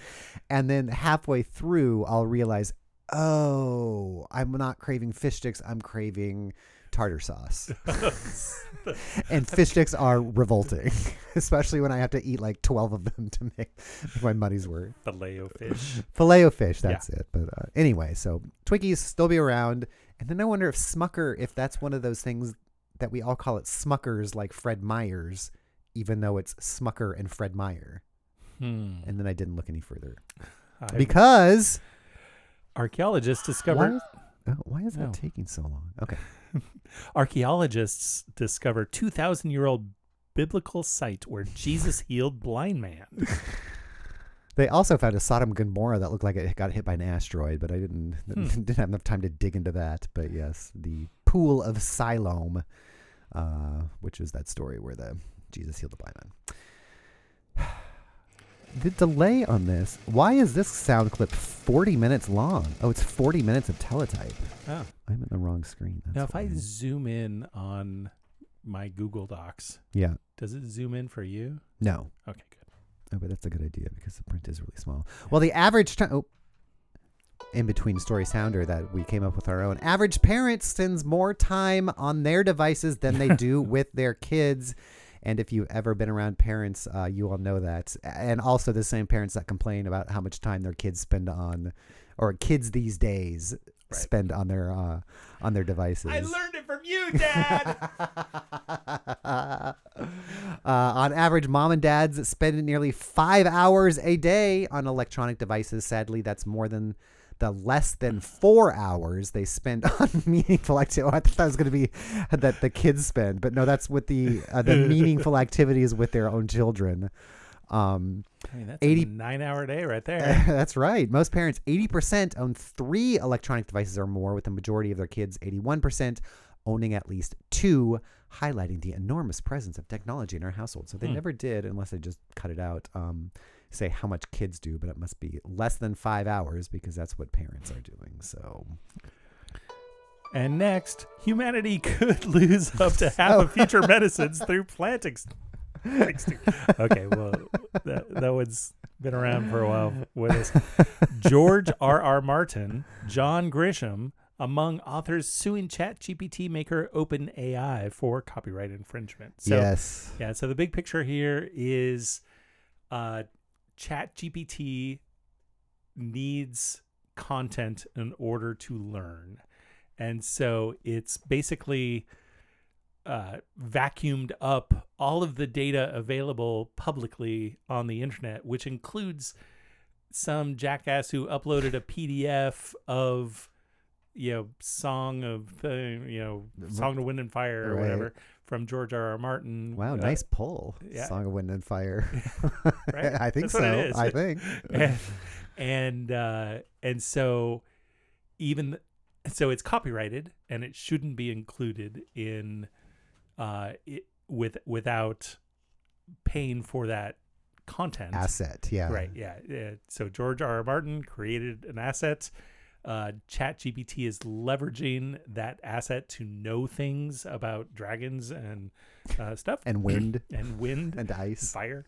and then halfway through I'll realize, oh, I'm not craving fish sticks. I'm craving tartar sauce. (laughs) and fish sticks are revolting, (laughs) especially when I have to eat like twelve of them to make, make my money's worth. Filet fish. Filet fish, that's it. But uh, anyway, so Twinkies still be around, and then I wonder if Smucker, if that's one of those things that we all call it Smuckers, like Fred Meyer's, even though it's Smucker and Fred Meyer. Hmm. And then I didn't look any further I- because archaeologists discovered is, oh, why is that Oh. taking so long? Okay, (laughs) archaeologists discover 2,000 year old biblical site where Jesus (laughs) healed blind man. (laughs) they also found a Sodom Gomorrah that looked like it got hit by an asteroid, but I didn't Hmm. didn't have enough time to dig into that. But yes, the pool of Siloam, uh, which is that story where the Jesus healed the blind man. (sighs) (sighs) The delay on this. Why is this sound clip 40 minutes long? Oh, it's 40 minutes of teletype. Oh. I'm in the wrong screen. That's Now, if I zoom in on my Google Docs, yeah, does it zoom in for you? no. Okay, good. Oh, but that's a good idea because the print is really small. Well, the average time. Oh, in between story sounder that we came up with our own. Average parent spends more time on their devices than they (laughs) do with their kids. And if you've ever been around parents, uh, you all know that. And also the same parents that complain about how much time their kids spend on, or kids these days Right. spend on their uh, on their devices. I learned it from you, Dad. (laughs) uh, on average, mom and dads spend nearly five hours a day on electronic devices. Sadly, that's more than the less than four hours they spend (laughs) on meaningful activity. Oh, I thought that was going to be that the kids spend, but no, that's with the uh, the (laughs) meaningful activities with their own children. Um, I mean, that's 80 a nine hour day right there. (laughs) that's right. Most parents, 80%, own three electronic devices or more, with the majority of their kids, 81%, owning at least two, highlighting the enormous presence of technology in our household. So they Hmm. never did, unless they just cut it out, um, say how much kids do, but it must be less than five hours because that's what parents are doing. So And next, humanity (laughs) could lose up to half Oh. of future (laughs) medicines through plant ex-. Okay, well, that, that one's been around for a while with us. George R. R. Martin, John Grisham, among authors suing ChatGPT maker OpenAI for copyright infringement. So, yes. yeah, so the big picture here is uh, ChatGPT needs content in order to learn. And so it's basically uh, vacuumed up all of the data available publicly on the internet, which includes some jackass who uploaded a PDF of, you know, Song of the, you know, Song of Wind and Fire or Right. whatever from George R. R. Martin. Wow, Uh, nice pull. yeah. Song of Wind and Fire. (laughs) Right? (laughs) I think That's so. what it is. I think. (laughs) and and uh, and so even so it's copyrighted and it shouldn't be included in uh it, with without paying for that content Asset. Yeah. right yeah, yeah so george r. r martin created an asset Uh, ChatGPT is leveraging that asset to know things about dragons and uh, stuff And wind (clears throat) and wind and ice. and fire,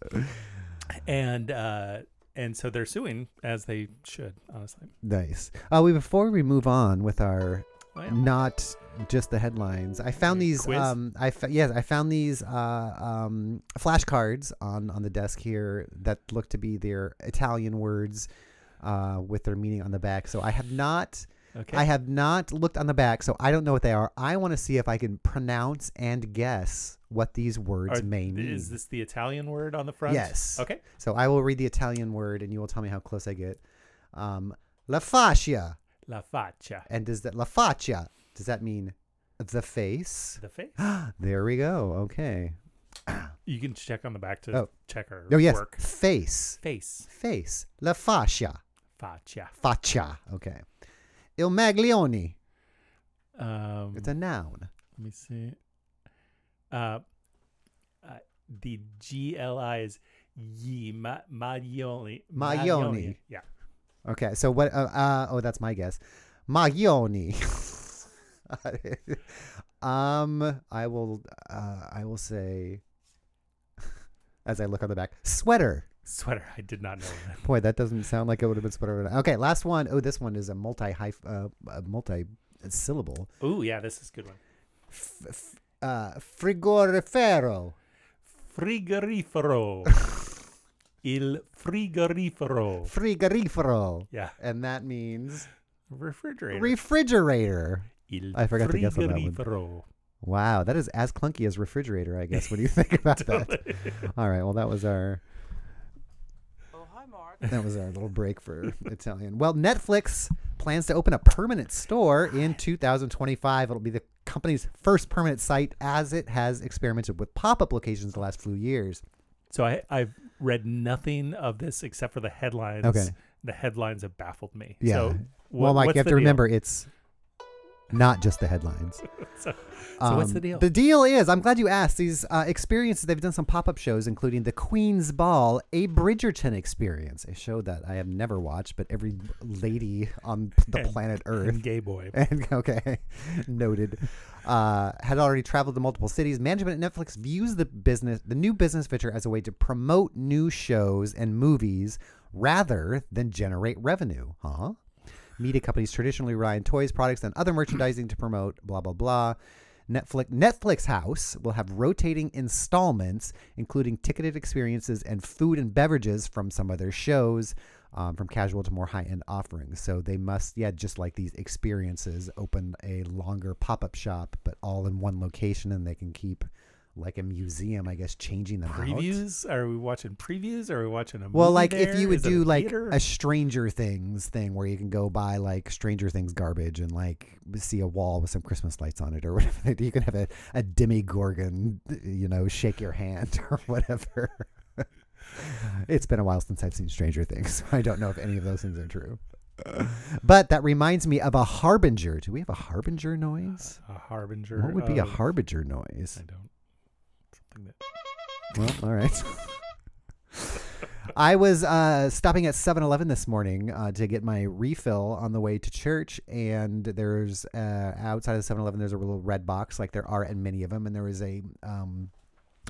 and uh, and so they're suing as they should, honestly. Nice. Uh, we before we move on with our Oh, yeah. not just the headlines. I found these. quiz? Um, I fa- yes, I found these uh, um, flashcards on on the desk here that look to be their Italian words uh, with their meaning on the back. So I have not. Okay. I have not looked on the back, so I don't know what they are. I want to see if I can pronounce and guess what these words Are- may mean. Is this the Italian word on the front? Yes. Okay. So I will read the Italian word, and you will tell me how close I get. Um, la fascia. La faccia. And does that la faccia? Does that mean the face? The face. (gasps) there we go. Okay. You can check on the back to Oh. check our Oh yes, work. face. Face. Face. La fascia. Faccia. Faccia. Okay. Il maglione. Um, It's a noun. let me see. Uh, uh, the GLI is ye ma, maglione. Maglione. Yeah. Okay. So what? Uh, uh, oh, that's my guess. Maglione. (laughs) um, I will. Uh, I will say. (laughs) As I look on the back, sweater. Sweater. I did not know that. Boy, that doesn't sound like it would have been sweater. Okay, last one. Oh, this one is a multi uh, a multi syllable. Ooh, yeah, this is a good one. F- f- uh, frigorifero. Frigorifero. (laughs) Il frigorifero. Frigorifero. Yeah. And that means Refrigerator. refrigerator. Il I forgot to guess on that one. Wow, that is as clunky as refrigerator, I guess, when you (laughs) think about that. (laughs) All right, well, that was our Oh. That was our little break for Italian. Well, Netflix plans to open a permanent store in 2025. It'll be the company's first permanent site, as it has experimented with pop-up locations the last few years. So I, I've read nothing of this except for the headlines. Okay. The headlines have baffled me. Yeah. So well, what- Mike, you have to deal? remember it's not just the headlines. (laughs) So, so what's Um, the deal? The deal is, I'm glad you asked. These uh, experiences, they've done some pop up shows, including the Queen's Ball, a Bridgerton experience, a show that I have never watched, but every lady on the And- planet Earth. and gay boy. (laughs) And okay, noted. Uh, had already traveled to multiple cities. Management at Netflix views the business, the new business venture, as a way to promote new shows and movies rather than generate revenue. Huh? Media companies traditionally rely on toys, products, and other merchandising to promote. Blah blah blah. Netflix Netflix House will have rotating installments, including ticketed experiences and food and beverages from some of their shows, um, from casual to more high end offerings. So they must, yeah, just like these experiences, open a longer pop up shop, but all in one location, and they can keep like a museum, I guess, changing them out. Previews? Are we watching previews? Are we watching a movie? Well, like if you would Is do a like theater? a Stranger Things thing where you can go buy like Stranger Things garbage and like see a wall with some Christmas lights on it or (laughs) whatever. You can have a, a Demogorgon, you know, shake your hand (laughs) or whatever. (laughs) it's been a while since I've seen Stranger Things. I don't know if any of those things are true. But that reminds me of a harbinger. Do we have a harbinger noise? a harbinger. What would be a harbinger noise? I don't. That. Well, all right. I was uh, stopping at 7 Eleven this morning uh, to get my refill on the way to church. And there's uh, outside of 7 Eleven, there's a little red box, like there are in many of them. And there was a, um,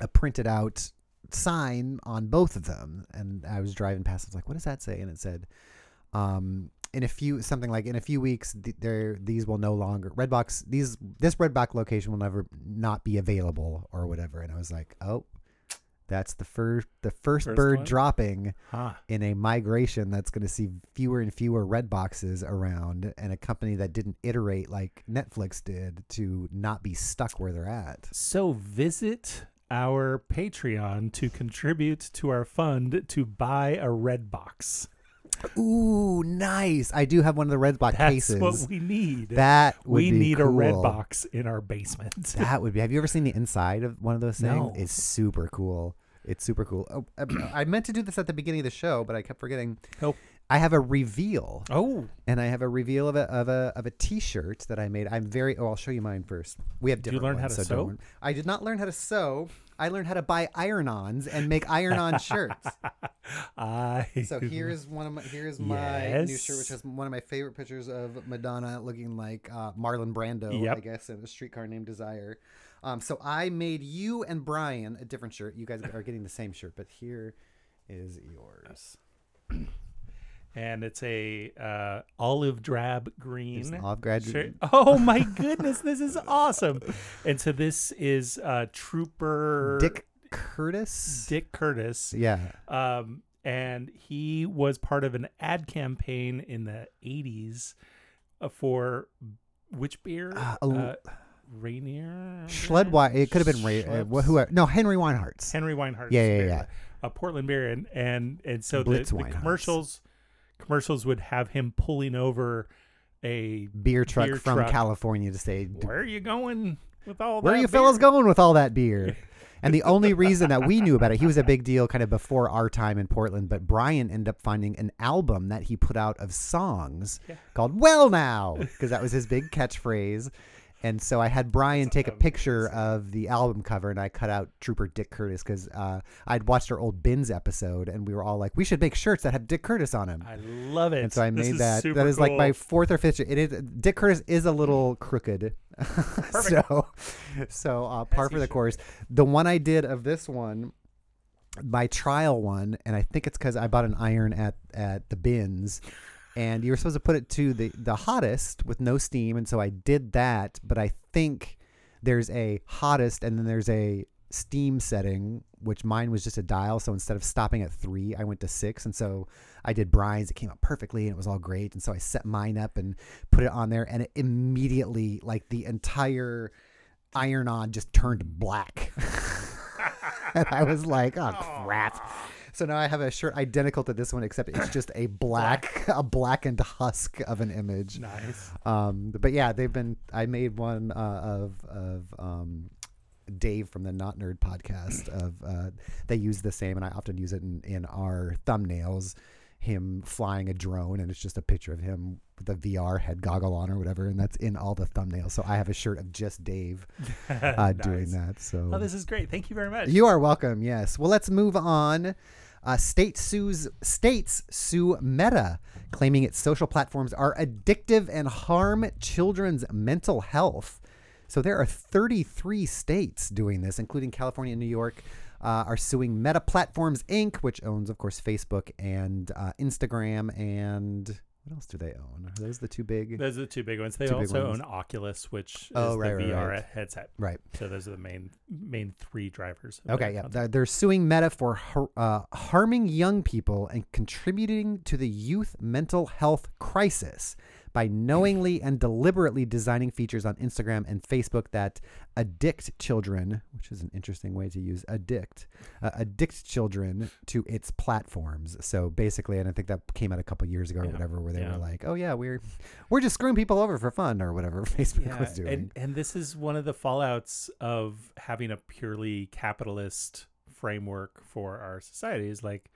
a printed out sign on both of them. And I was driving past. I was like, what does that say? And it said, um, in a few something like in a few weeks th- there these will no longer redbox these this redbox location will never not be available or whatever and i was like oh that's the first the first, First bird one? dropping Huh. in a migration that's going to see fewer and fewer red boxes around and a company that didn't iterate like netflix did to not be stuck where they're at So visit our Patreon to contribute to our fund to buy a red box. Ooh nice i do have one of the red box That's cases what we need. that would we need a red box in our basement. That would be. Have you ever seen the inside of one of those things? No. It's super cool. It's super cool. Oh, uh, (clears throat) I meant to do this at the beginning of the show, but I kept forgetting. Oh. I have a reveal, Oh, and I have a reveal of a of a of a T-shirt that I made. I'm very. Oh, I'll show you mine first. We have Did you different learn how to so sew? I did not learn how to sew. I learned how to buy iron-ons and make iron-on (laughs) shirts. I. So here's one of my here's my new shirt, which Yes. has one of my favorite pictures of Madonna looking like uh, Marlon Brando, Yep. I guess, in a streetcar named Desire. Um, so I made you and Brian a different shirt. You guys are getting the same shirt, but here is yours. (clears throat) and it's a uh, olive drab green. Olive shirt. (laughs) Oh my (laughs) goodness, this is awesome! And so this is uh, Trooper Dick Curtis. Dick Curtis. Yeah. Um, and he was part of an ad campaign in the '80s uh, for which beer? Uh, l- Rainier. Schledweiss. It could have been Ray. Uh, wh- whoever. No, Henry Weinhard's. Henry Weinhard. Yeah, yeah, yeah. A Portland beer, and and and so the, the commercials commercials would have him pulling over a Beer truck Beer from truck. California to say, where are you going with all that beer? Where are you fellas going with all that beer? (laughs) And the only reason that we knew about it, he was a big deal kind of before our time in Portland, but Brian ended up finding an album that he put out of songs Yeah. called Well Now, because that was his big catchphrase. And so I had Brian take a picture of the album cover and I cut out Trooper Dick Curtis because uh, I'd watched our old Bins episode and we were all like, we should make shirts that have Dick Curtis on them. I love it. And so I made that. That is like my fourth or fifth. It is Dick Curtis is a little crooked, (laughs) so so uh, par for the course. The one I did of this one, my trial one, and I think it's because I bought an iron at at the bins, and you were supposed to put it to the the hottest with no steam, and so I did that. But I think there's a hottest, and then there's a steam setting, which mine was just a dial. So instead of stopping at three, I went to six, and so I did Brian's. It came out perfectly, and it was all great. And so I set mine up and put it on there, and it immediately, like the entire iron on, just turned black. (laughs) and I was like, oh crap. So now I have a shirt identical to this one, except it's just a black, (laughs) a blackened husk of an image. nice. Um, but yeah, they've been. I made one uh, of of um, Dave from the Not Nerd podcast. Of uh, they use the same, and I often use it in, in our thumbnails. Him flying a drone, and it's just a picture of him with a VR head goggle on or whatever, and that's in all the thumbnails. So I have a shirt of just Dave (laughs) uh, doing that. So Oh, this is great. Thank you very much. you are welcome. Yes. Well, let's move on. Uh, state sues states sue Meta, claiming its social platforms are addictive and harm children's mental health. So there are 33 states doing this, including California and New York, uh, are suing Meta Platforms Inc., which owns, of course, Facebook and uh, Instagram and what else do they own? Are those the two big? Those are the two big ones. They also ones. own Oculus, which Oh, is right, the right, VR right. headset. right. So those are the main main three drivers. Okay, yeah. content. They're, suing Meta for uh, harming young people and contributing to the youth mental health crisis by knowingly and deliberately designing features on Instagram and Facebook that addict children, which is an interesting way to use addict, uh, addict children to its platforms. So basically, and I think that came out a couple years ago or Yeah, whatever, where they yeah. were like, "Oh yeah, we're we're just screwing people over for fun" or whatever (laughs) Facebook yeah, was doing. and and this is one of the fallouts of having a purely capitalist framework for our society. Is like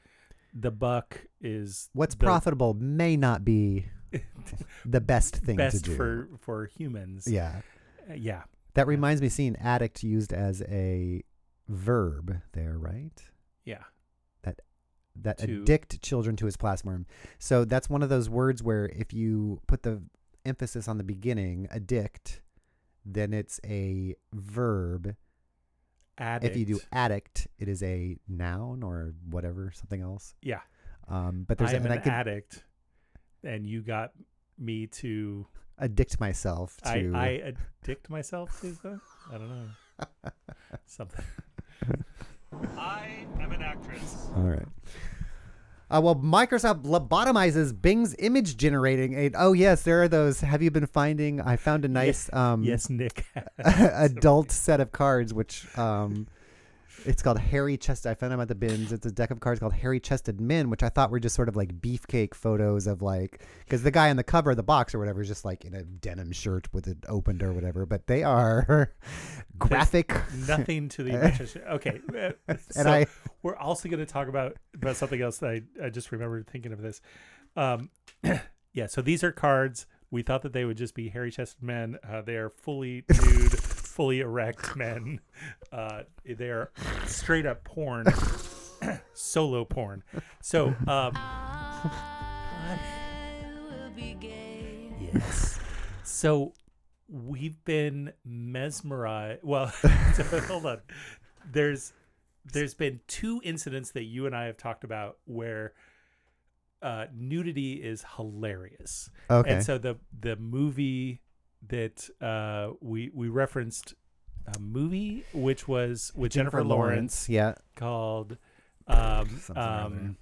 the buck is What's the profitable may not be (laughs) the best thing to do. for for humans. yeah. Uh, yeah. That reminds me, seeing addict used as a verb there, right? Yeah. That To- addict children to his platform. So that's one of those words where if you put the emphasis on the beginning, addict, then it's a verb. Addict. If you do addict, it is a noun or whatever, something else. yeah. Um, but there's I am and an I could addict, and you got me to addict myself to. I, I (laughs) addict myself to the I don't know (laughs) something. (laughs) I am an actress. All right. Uh, well, Microsoft lobotomizes Bing's image generating aid. Oh yes, there are those. Have you been finding? I found a nice um, yes, Nick. (laughs) (laughs) adult set of cards, which um, it's called Hairy Chest. I found them at the bins. It's a deck of cards called Hairy Chested Men, which I thought were just sort of like beefcake photos of like because the guy on the cover of the box or whatever is just like in a denim shirt with it opened or whatever. But they are (laughs) graphic. Nothing to the (laughs) imagination. Okay, and so I- we're also going to talk about about something else that I, I just remembered thinking of this. Um, (clears throat) yeah. So these are cards. We thought that they would just be hairy chested men. Uh, they are fully nude, fully erect (laughs) men. Uh, they are straight up porn, (coughs) solo porn. So, um, yes. So we've been mesmerized. Well, so (laughs) hold on. There's there's been two incidents that you and I have talked about where uh, nudity is hilarious. Okay. And so the the movie that uh, we we referenced a movie which was with Jennifer, Lawrence, Yeah. called (sighs) um, Something or other. um,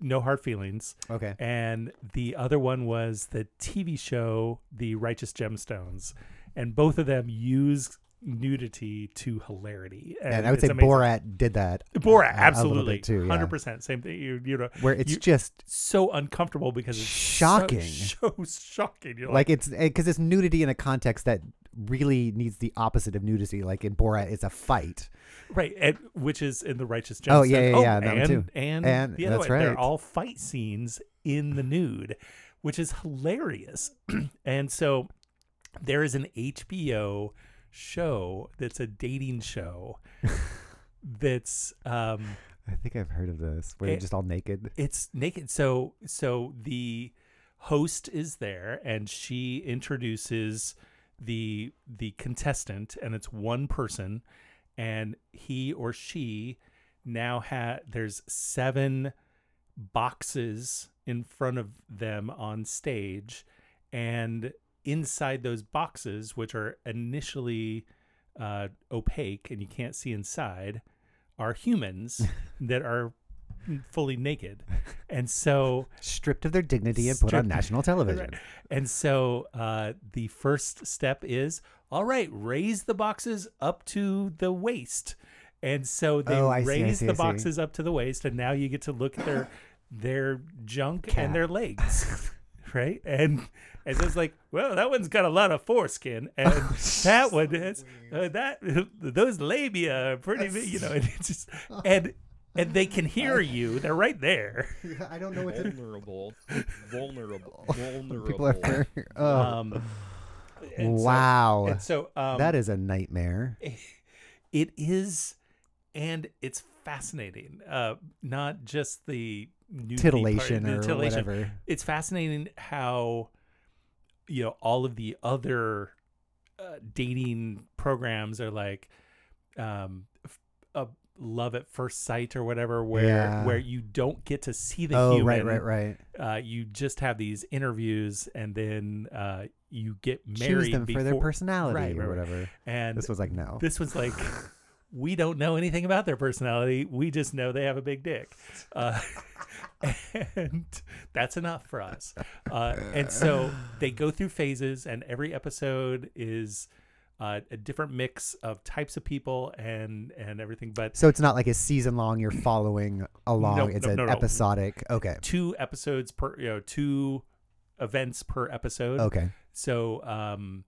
No Hard Feelings, Okay. and the other one was the TV show The Righteous Gemstones, and both of them use nudity to hilarity. And I would say amazing. Borat did that. Uh, Borat, little bit absolutely, too, yeah. hundred percent, same thing. You, you know, Where it's you- just so uncomfortable because it's Shocking. so, (laughs) so shocking. You're like it's eh, because it's nudity in a context that really needs the opposite of nudity. Like in Borat, it's a fight. right, and, which is in the Righteous Gemstones. Oh, yeah, yeah, yeah, that one oh, and, too. And, And the other that's one, they're all fight scenes in the nude, which is hilarious. (clears throat) and so there is an HBO show that's a dating show (laughs) that's um I think I've heard of this. Where they're just all naked. it's naked so so the host is there and she introduces the the contestant and it's one person and he or she now had there's seven boxes in front of them on stage and inside those boxes which are initially uh, opaque and you can't see inside are humans (laughs) that are fully naked and so (laughs) Stripped of their dignity and put on national (laughs) television. Right. And so uh, the first step is all right, raise the boxes up to the waist. And so they Oh, I see, raise see, the boxes up to the waist, and now you get to look at their their junk Cat. and their legs, right? And and so it's like, well, that one's got a lot of foreskin, and (laughs) that one has uh, that (laughs) those labia are pretty, big, you know. And it's just (laughs) and and they can hear you; they're right there. I don't know what to. vulnerable, vulnerable, vulnerable. People are. very- Oh, Um, and so- wow. and so um, that is a nightmare. it is and it's fascinating uh not just the nudity part- Titillation or titillation. whatever. it's fascinating how you know all of the other uh, dating programs are like um f- uh, love at first sight or whatever where Yeah. where you don't get to see the Oh, human right, right, right. uh, you just have these interviews and then uh, you get married Choose them for their personality Right, or right. whatever. and This was like no. this was like (laughs) we don't know anything about their personality we just know they have a big dick uh, (laughs) and that's enough for us uh, and so they go through phases and every episode is uh, a different mix of types of people and and everything but So it's not like a season long. You're following along. No, it's no, an no, episodic. Okay. two episodes per you know two events per episode Okay. So, um,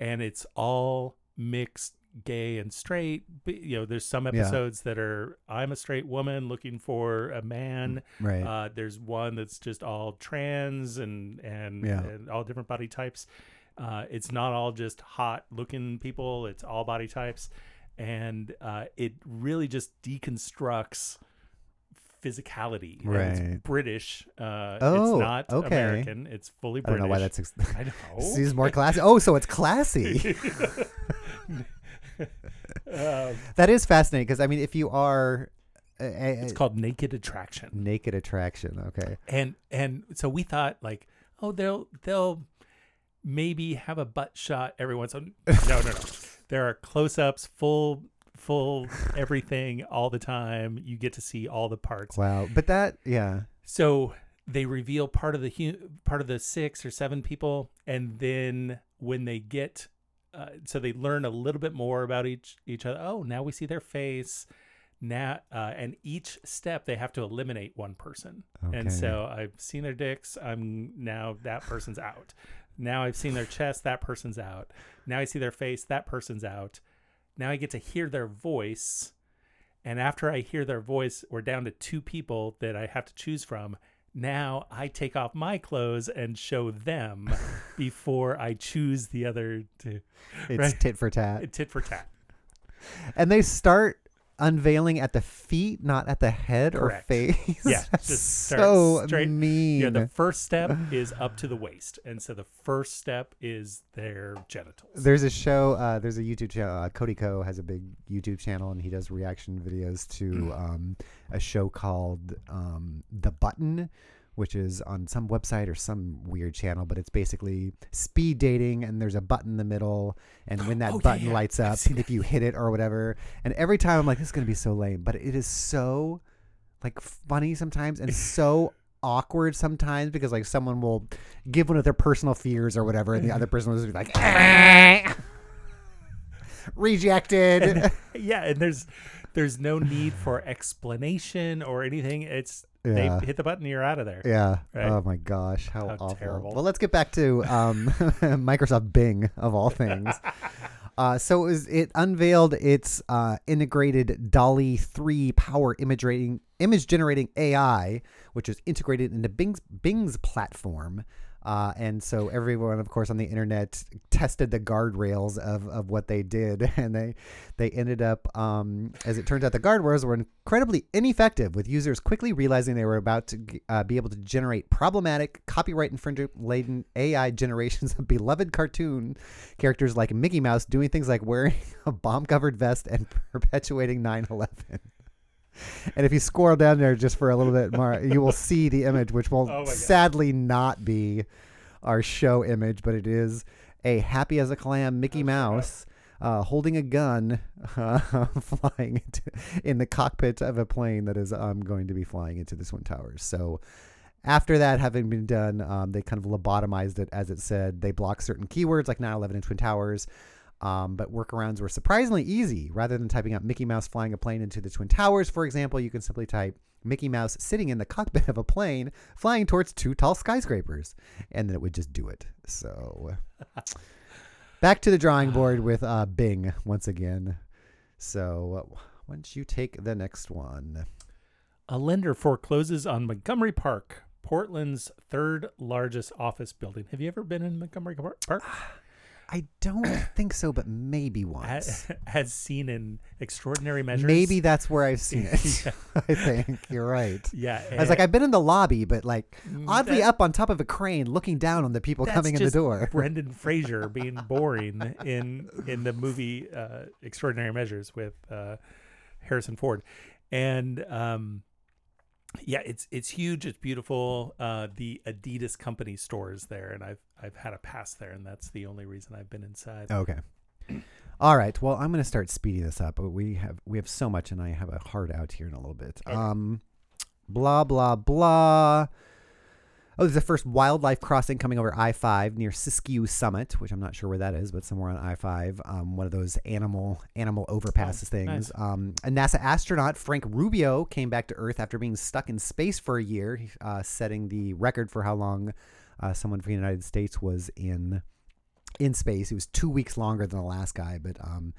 and it's all mixed gay and straight. But, you know, there's some Yeah. episodes that are I'm a straight woman looking for a man. Right. Uh, there's one that's just all trans and and, Yeah. and all different body types. Uh, it's not all just hot looking people. It's all body types, and uh, it really just deconstructs physicality. Right. It's British. Uh, Oh, it's not okay. American. It's fully I don't know why that's. Ex- (laughs) I know. (laughs) Seems more classy. Oh, so it's classy. (laughs) Um, (laughs) that is fascinating because I mean, if you are, uh, it's called Naked Attraction, naked attraction. Okay. and and so we thought like, oh, they'll they'll maybe have a butt shot every once in. (laughs) No, no, no. There are close-ups, full full everything all the time. You get to see all the parts. Wow. But that, yeah. So they reveal part of the hu- part of the six or seven people, and then when they get, uh, so they learn a little bit more about each each other. Oh, now we see their face. Now, uh, and each step they have to eliminate one person. And so I've seen their dicks. I'm now that person's out. Now I've seen their chest. That person's out. Now I see their face. That person's out. Now I get to hear their voice. And after I hear their voice, we're down to two people that I have to choose from. Now I take off my clothes and show them (laughs) before I choose the other two. It's Right. tit for tat. Tit for tat. And they start unveiling at the feet, not at the head Correct. or face. Yeah, (laughs) just so straight- mean. Yeah, the first step (sighs) is up to the waist, and so the first step is their genitals. There's a show. Uh, there's a YouTube channel. Uh, CodyKo has a big YouTube channel, and he does reaction videos to Mm. um, a show called um, The Button, which is on some website or some weird channel. But it's basically speed dating, and there's a button in the middle, and when that Oh, button yeah. lights up, if you hit it or whatever, and every time I'm like, this is gonna be so lame, but it is so like funny sometimes and (laughs) so awkward sometimes because like someone will give one of their personal fears or whatever and the other person will just be like "Ah, rejected (laughs) yeah, and there's there's no need for explanation or anything. It's Yeah. they hit the button, you're out of there. yeah Right. oh my gosh how, How awful terrible. well let's get back to um, (laughs) microsoft bing of all things (laughs) Uh, so it, was, it unveiled its uh, integrated DALL-E 3 power image, rating, image generating AI, which is integrated into Bing's, Bing's platform. Uh, and so everyone, of course, on the internet tested the guardrails of, of what they did, (laughs) and they they ended up, um, as it turns out, the guardrails were incredibly ineffective, with users quickly realizing they were about to uh, be able to generate problematic, copyright infringement laden AI generations of (laughs) beloved cartoon characters like Mickey Mouse doing things like wearing (laughs) a bomb covered vest and perpetuating 9 11. And if you scroll down there just for a little bit more, you will see the image, which will (laughs) Oh sadly not be our show image, but it is a happy as a clam Mickey Mouse uh, holding a gun, uh, (laughs) flying into, in the cockpit of a plane that is um, going to be flying into the Twin Towers. So after that having been done, um, they kind of lobotomized it, as it said. They blocked certain keywords like 9/11 and Twin Towers. Um, but workarounds were surprisingly easy. Rather than typing out Mickey Mouse flying a plane into the Twin Towers, for example, you can simply type Mickey Mouse sitting in the cockpit of a plane flying towards two tall skyscrapers, and then it would just do it. So (laughs) back to the drawing board with uh, Bing once again. So uh, why don't you take the next one? A lender forecloses on Montgomery Park, Portland's third largest office building. Have you ever been in Montgomery Park? (sighs) (laughs) I don't think so, but maybe once. Ha- (laughs) Has seen in extraordinary measures. Maybe that's where I've seen (laughs) it. (laughs) I think you're right. Yeah. I was like, I've been in the lobby, but like oddly Mm, that- up on top of a crane, looking down on the people coming in the door. Brendan Fraser being boring in in the movie uh, Extraordinary Measures with uh, Harrison Ford, and um, yeah, it's it's huge. It's beautiful. Uh, the Adidas company stores there, and I've I've had a pass there, and that's the only reason I've been inside. Okay. All right. Well, I'm going to start speeding this up. But we have we have so much, and I have a hard out here in a little bit. Okay. Um, blah blah blah. Oh, there's the first wildlife crossing coming over I-5 near Siskiyou Summit, which I'm not sure where that is, but somewhere on I-5. Um, one of those animal animal overpasses things. nice. Um, a NASA astronaut Frank Rubio came back to Earth after being stuck in space for a year, uh, setting the record for how long uh, someone from the United States was in in space. It was two weeks longer than the last guy, but um,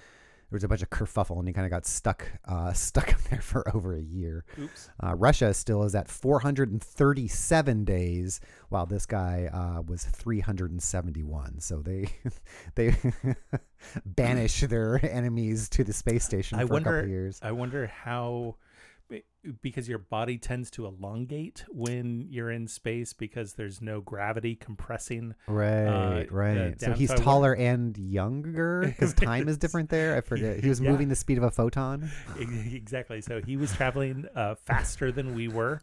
there was a bunch of kerfuffle, and he kind of got stuck uh, (laughs) stuck up there for over a year. Oops. Uh, Russia still is at 437 days, while this guy uh, was 371. So they (laughs) they (laughs) banish their enemies to the space station I for a couple wonder. years. I wonder how. Because your body tends to elongate when you're in space because there's no gravity compressing Right, uh, right. So he's taller and younger (laughs) because time is different there. I forget. He was Yeah. moving the speed of a photon. Exactly. So he was traveling uh, faster than we were,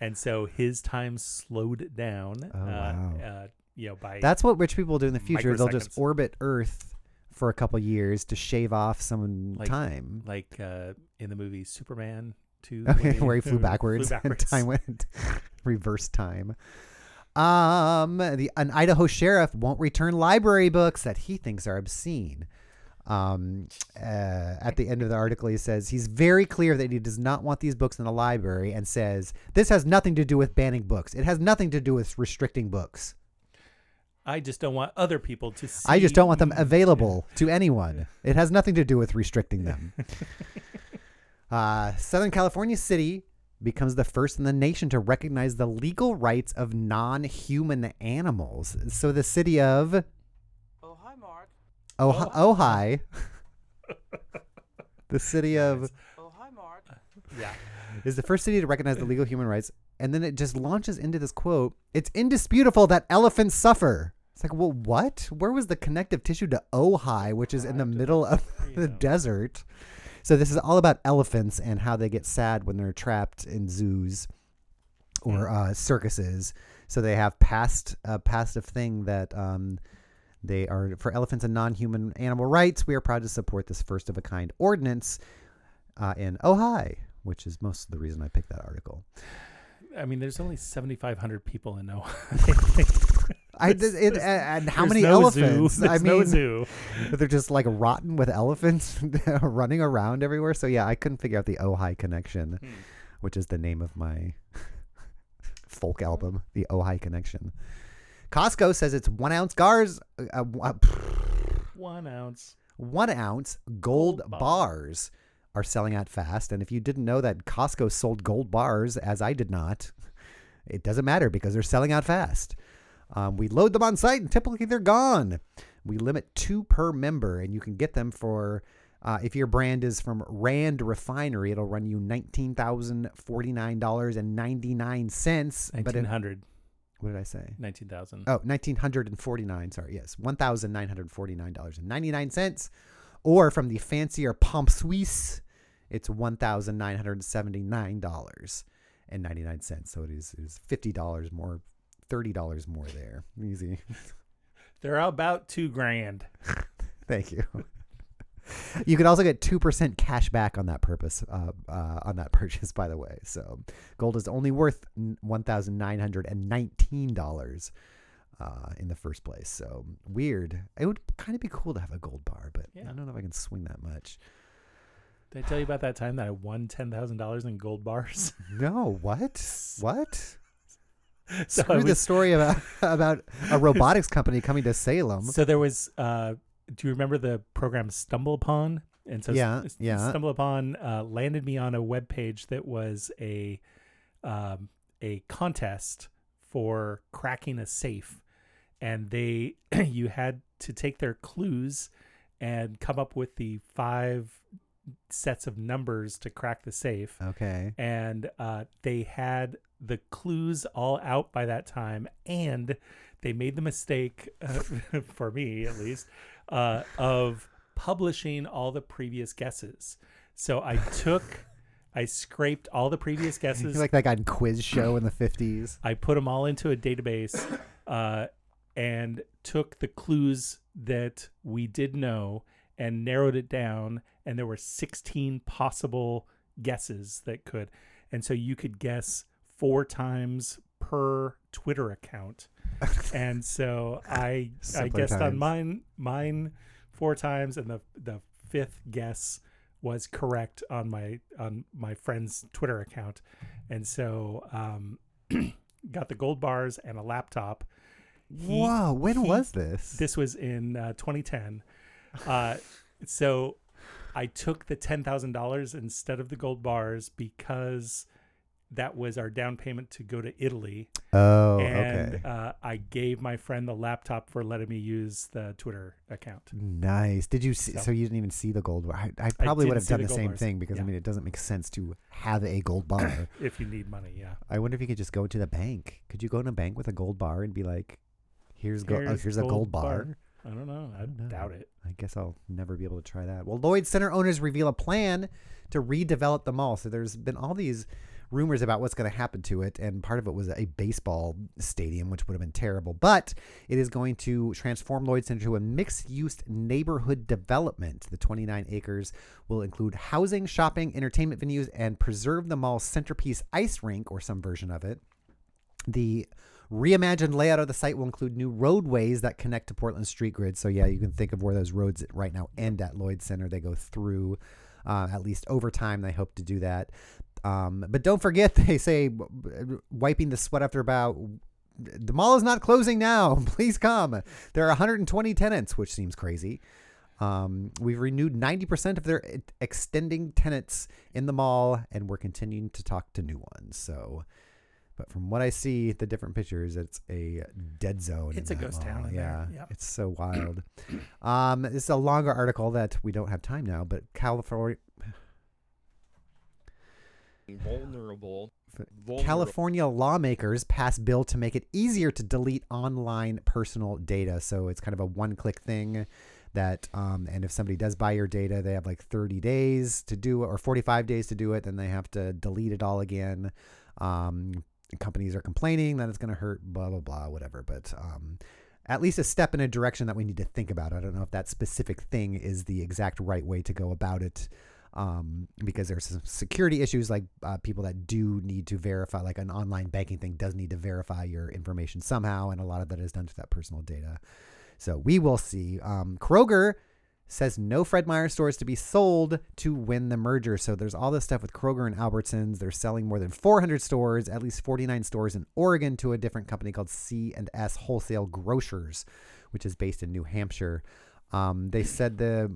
and so his time slowed down. Oh, uh, wow. uh, you know, by That's what rich people do in the future. They'll just orbit Earth for a couple years to shave off some Like- time. like uh, in the movie Superman two, (laughs) Okay, where he flew backwards, Flew and (laughs) time went (laughs) reverse time. Um, the an Idaho sheriff won't return library books that he thinks are obscene. Um, uh, at the end of the article, he says he's very clear that he does not want these books in the library, and says this has nothing to do with banning books. It has nothing to do with restricting books. I just don't want other people to see. I just don't want them available to anyone. It has nothing to do with restricting them. Uh, Southern California City becomes the first in the nation to recognize the legal rights of non-human animals. So the city of Oh, hi, Mark. oh- Ojai, (laughs) the city of Oh, hi, Mark. Yeah. is the first city to recognize the legal human rights, and then it just launches into this quote: "It's indisputable that elephants suffer." It's like, well, what? Where was the connective tissue to Ojai, which is in the middle of (laughs) the desert? So this is all about elephants and how they get sad when they're trapped in zoos or uh, circuses. So they have passed a passive thing that um, they are for elephants and non-human animal rights. We are proud to support this first of a kind ordinance uh, in Ojai, which is most of the reason I picked that article. I mean, there's only 7,500 people in Ohio. (laughs) I did it, and how many no elephants? I mean, no zoo. (laughs) they're just like rotten with elephants (laughs) running around everywhere. So yeah, I couldn't figure out the Ojai connection, Hmm. which is the name of my folk album, the Ojai Connection. Costco says it's one ounce gars, uh, uh, One ounce. one ounce gold Gold bar. bars are selling out fast. And if you didn't know that Costco sold gold bars, as I did not, it doesn't matter because they're selling out fast. Um, we load them on site and typically they're gone. We limit two per member, and you can get them for. Uh, if your brand is from Rand Refinery, it'll run you nineteen thousand forty nine dollars and ninety nine cents. Nineteen hundred. what did I say? 19,000. Oh, 1949, sorry. Yes, $1,949.99. Or from the fancier PAMP Suisse, it's $1,979.99. So it is, it is $50 more, $30 more there. Easy. (laughs) They're about two grand. (laughs) Thank you. You can also get 2% cash back on that purpose, uh, uh, on that (laughs) purchase, by the way. So gold is only worth n- $1,919 uh, in the first place. So weird. It would kind of be cool to have a gold bar, but I don't know if I can swing that much. Did I tell you about that time that I won $10,000 in gold bars? (laughs) No, what? What? (laughs) So Screw the story about (laughs) about a robotics company coming to Salem. So there was. Uh, do you remember the program Stumble Upon? And so Yeah, S- yeah. Stumble Upon uh, landed me on a web page that was a um, a contest for cracking a safe, and they (clears throat) you had to take their clues and come up with the five sets of numbers to crack the safe Okay. and uh, they had the clues all out by that time and they made the mistake uh, (laughs) for me at least uh, of publishing all the previous guesses so i took i scraped all the previous (laughs) guesses like that in quiz show in the 50s. I put them all into a database uh, and took the clues that we did know and narrowed it down. And there were 16 possible guesses that could. And so you could guess four times per Twitter account. (laughs) and so I I guessed on mine mine four times and the the fifth guess was correct on my on my friend's Twitter account. And so um (clears throat) got the gold bars and a laptop. He- Whoa, when he- was this? This was in uh, 2010. Uh, so I took the $10,000 instead of the gold bars because that was our down payment to go to Italy. oh, and okay. uh, I gave my friend the laptop for letting me use the Twitter account. Nice. Did you see? So, So- you didn't even see the gold bar. I, I probably would have done the the, same bars. thing because I mean, it doesn't make sense to have a gold (coughs) bar. If you need money, yeah. I wonder if you could just go to the bank. Could you go in a bank with a gold bar and be like, "Here's go- oh, Here's here's a gold gold bar." bar. I don't know. I, don't know. doubt it. I guess I'll never be able to try that. Well, Lloyd Center owners reveal a plan to redevelop the mall. So there's been all these rumors about what's going to happen to it, and part of it was a baseball stadium, which would have been terrible. But it is going to transform Lloyd Center to a mixed-use neighborhood development. The 29 acres will include housing, shopping, entertainment venues, and preserve the mall's centerpiece ice rink or some version of it. The reimagined layout of the site will include new roadways that connect to Portland street grid. So yeah, you can think of where those roads right now end at Lloyd Center. They go through. Uh, at least over time, they hope to do that. Um, but don't forget, (laughs) they say wiping the sweat after bow. The mall is not closing now. (laughs) Please come. There are 120 tenants, which seems crazy. Um, we've renewed 90% of their e- extending tenants in the mall, and we're continuing to talk to new ones. So, but from what I see, the different pictures, it's a dead zone. It's a ghost town mall. in Yeah, there. Yep. it's so wild. um, this is a longer article that we don't have time now, but California. Vulnerable. Vulnerable. California lawmakers pass bill to make it easier to delete online personal data. So it's kind of a one-click thing that, um, and if somebody does buy your data, they have like 30 days to do it or 45 days to do it. Then they have to delete it all again. Um, companies are complaining that it's going to hurt, blah blah blah, whatever. But um, at least a step in a direction that we need to think about. I don't know if that specific thing is the exact right way to go about it um, because there's some security issues like uh, people that do need to verify, like an online banking thing does need to verify your information somehow, and a lot of that is done to that personal data. So we will see. Um, Kroger says no Fred Meyer stores to be sold to win the merger. So there's all this stuff with Kroger and Albertsons. They're selling more than 400 stores, at least 49 stores in Oregon, to a different company called C and S Wholesale Grocers, which is based in New Hampshire. Um, they said the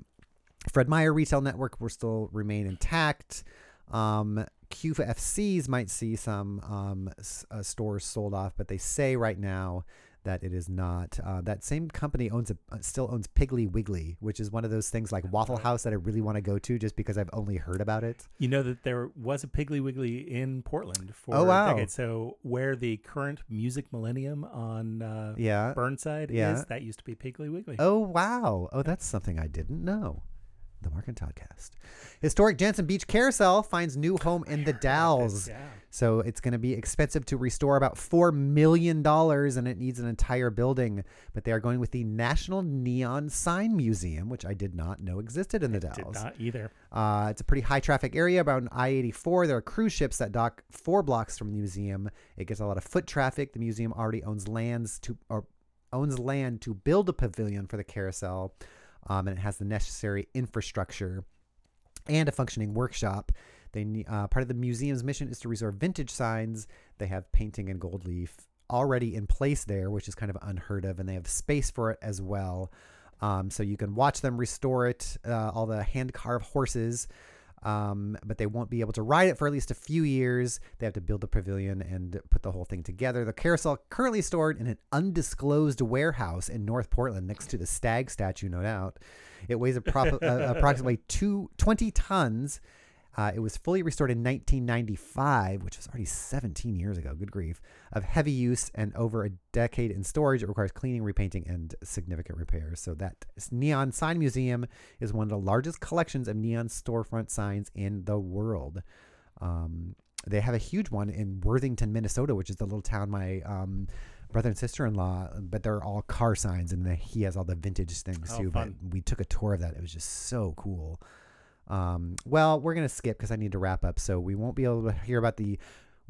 Fred Meyer retail network will still remain intact. Um, QFCs might see some um, s- uh, stores sold off, but they say right now that it is not. Uh, that same company owns a, uh, still owns Piggly Wiggly, which is one of those things like Waffle House that I really want to go to just because I've only heard about it. You know that there was a Piggly Wiggly in Portland for Oh, wow. a decade. So where the current Music Millennium on uh, Yeah. Burnside Yeah. is, that used to be Piggly Wiggly. Oh wow! Oh, that's something I didn't know. The Mark and Toddcast. Historic Jantzen Beach Carousel finds new home in the (sighs) Dalles. So it's going to be expensive to restore about $4 million and it needs an entire building. But they are going with the National Neon Sign Museum, which I did not know existed in the Did Dalles. not either. Uh, it's a pretty high traffic area about I 84. There are cruise ships that dock four blocks from the museum. It gets a lot of foot traffic. The museum already owns lands to or owns land to build a pavilion for the carousel, um, and it has the necessary infrastructure and a functioning workshop. They uh, part of the museum's mission is to restore vintage signs. They have painting and gold leaf already in place there, which is kind of unheard of, and they have space for it as well. Um, so you can watch them restore it, uh, all the hand carved horses, um, but they won't be able to ride it for at least a few years. They have to build the pavilion and put the whole thing together. The carousel currently stored in an undisclosed warehouse in North Portland next to the stag statue, no doubt. It weighs appro- uh, (laughs) approximately two, 20 tons. Uh, it was fully restored in 1995, which was already 17 years ago. Good grief. Of heavy use and over a decade in storage, it requires cleaning, repainting, and significant repairs. So that Neon Sign Museum is one of the largest collections of neon storefront signs in the world. Um, they have a huge one in Worthington, Minnesota, which is the little town my um, brother and sister-in-law. But they're all car signs, and the, he has all the vintage things Oh, too. fun. But we took a tour of that; it was just so cool. Um, well, we're gonna skip because I need to wrap up, so we won't be able to hear about the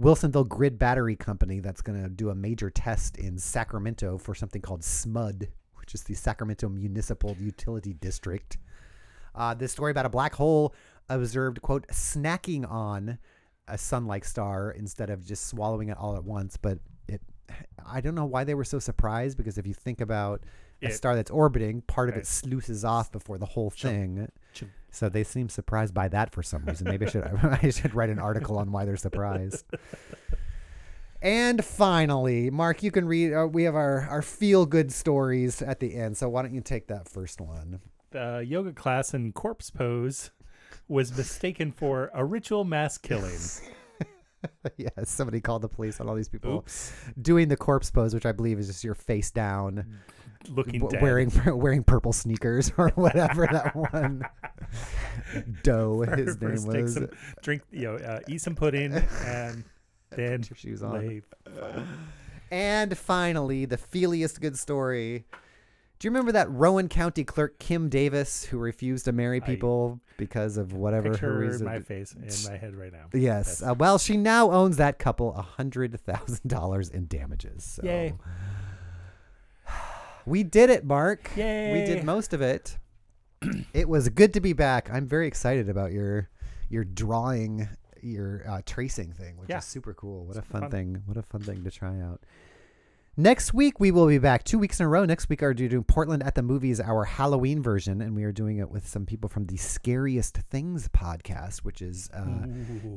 Wilsonville Grid Battery Company that's gonna do a major test in Sacramento for something called SMUD, which is the Sacramento Municipal Utility District. Uh, this story about a black hole observed, quote, snacking on a sun-like star instead of just swallowing it all at once. But it, I don't know why they were so surprised because if you think about a It- star that's orbiting, part of it sluices off before the whole Chum, thing. chum. So they seem surprised by that for some reason. Maybe I should (laughs) I should write an article on why they're surprised. And finally, Mark, you can read. Uh, we have our our feel good stories at the end. So why don't you take that first one? The yoga class in corpse pose was mistaken for a ritual mass killing. yeah, (laughs) somebody called the police on all these people Oops. doing the corpse pose, which I believe is just your face down, Looking w- wearing (laughs) wearing purple sneakers or whatever that (laughs) one. Doe, his name First was. some, drink, you know, uh, eat some pudding, and (laughs) then Put your shoes on. (sighs) And finally, the feeliest good story. Do you remember that Rowan County clerk Kim Davis who refused to marry I people because of whatever her reason? my face in my head right now. Yes. Yes. Uh, well, she now owns that couple a hundred thousand dollars in damages. So. Yay. We did it, Mark. Yay. We did most of it. (clears throat) it was good to be back. I'm very excited about your your drawing, your uh, tracing thing, which Yeah. is super cool. What a fun, fun. thing! What a fun thing to try out. Next week we will be back two weeks in a row. Next week are doing Portland at the Movies, our Halloween version, and we are doing it with some people from the Scariest Things podcast, which is uh,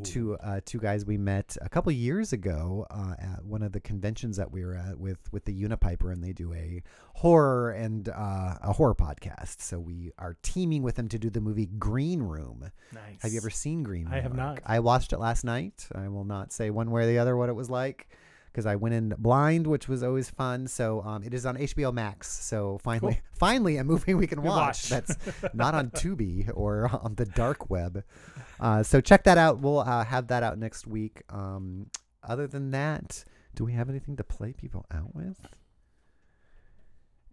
two uh, two guys we met a couple years ago uh, at one of the conventions that we were at with with the Unipiper, and they do a horror and uh, a horror podcast. So we are teaming with them to do the movie Green Room. Nice. Have you ever seen Green Room? I have not. I watched it last night. I will not say one way or the other what it was like because I went in blind, which was always fun. So um, it is on HBO Max. So finally, (laughs) finally, a movie we can watch, watch. that's (laughs) not on Tubi or (laughs) on the dark web. Uh, so check that out. We'll uh, have that out next week. Um, other than that, do we have anything to play people out with?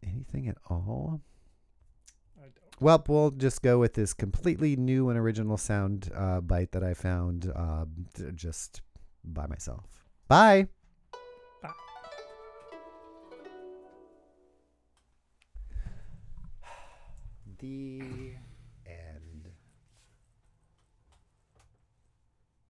Anything at all? Well, we'll just go with this completely new and original sound uh, bite that I found uh, just by myself. Bye. The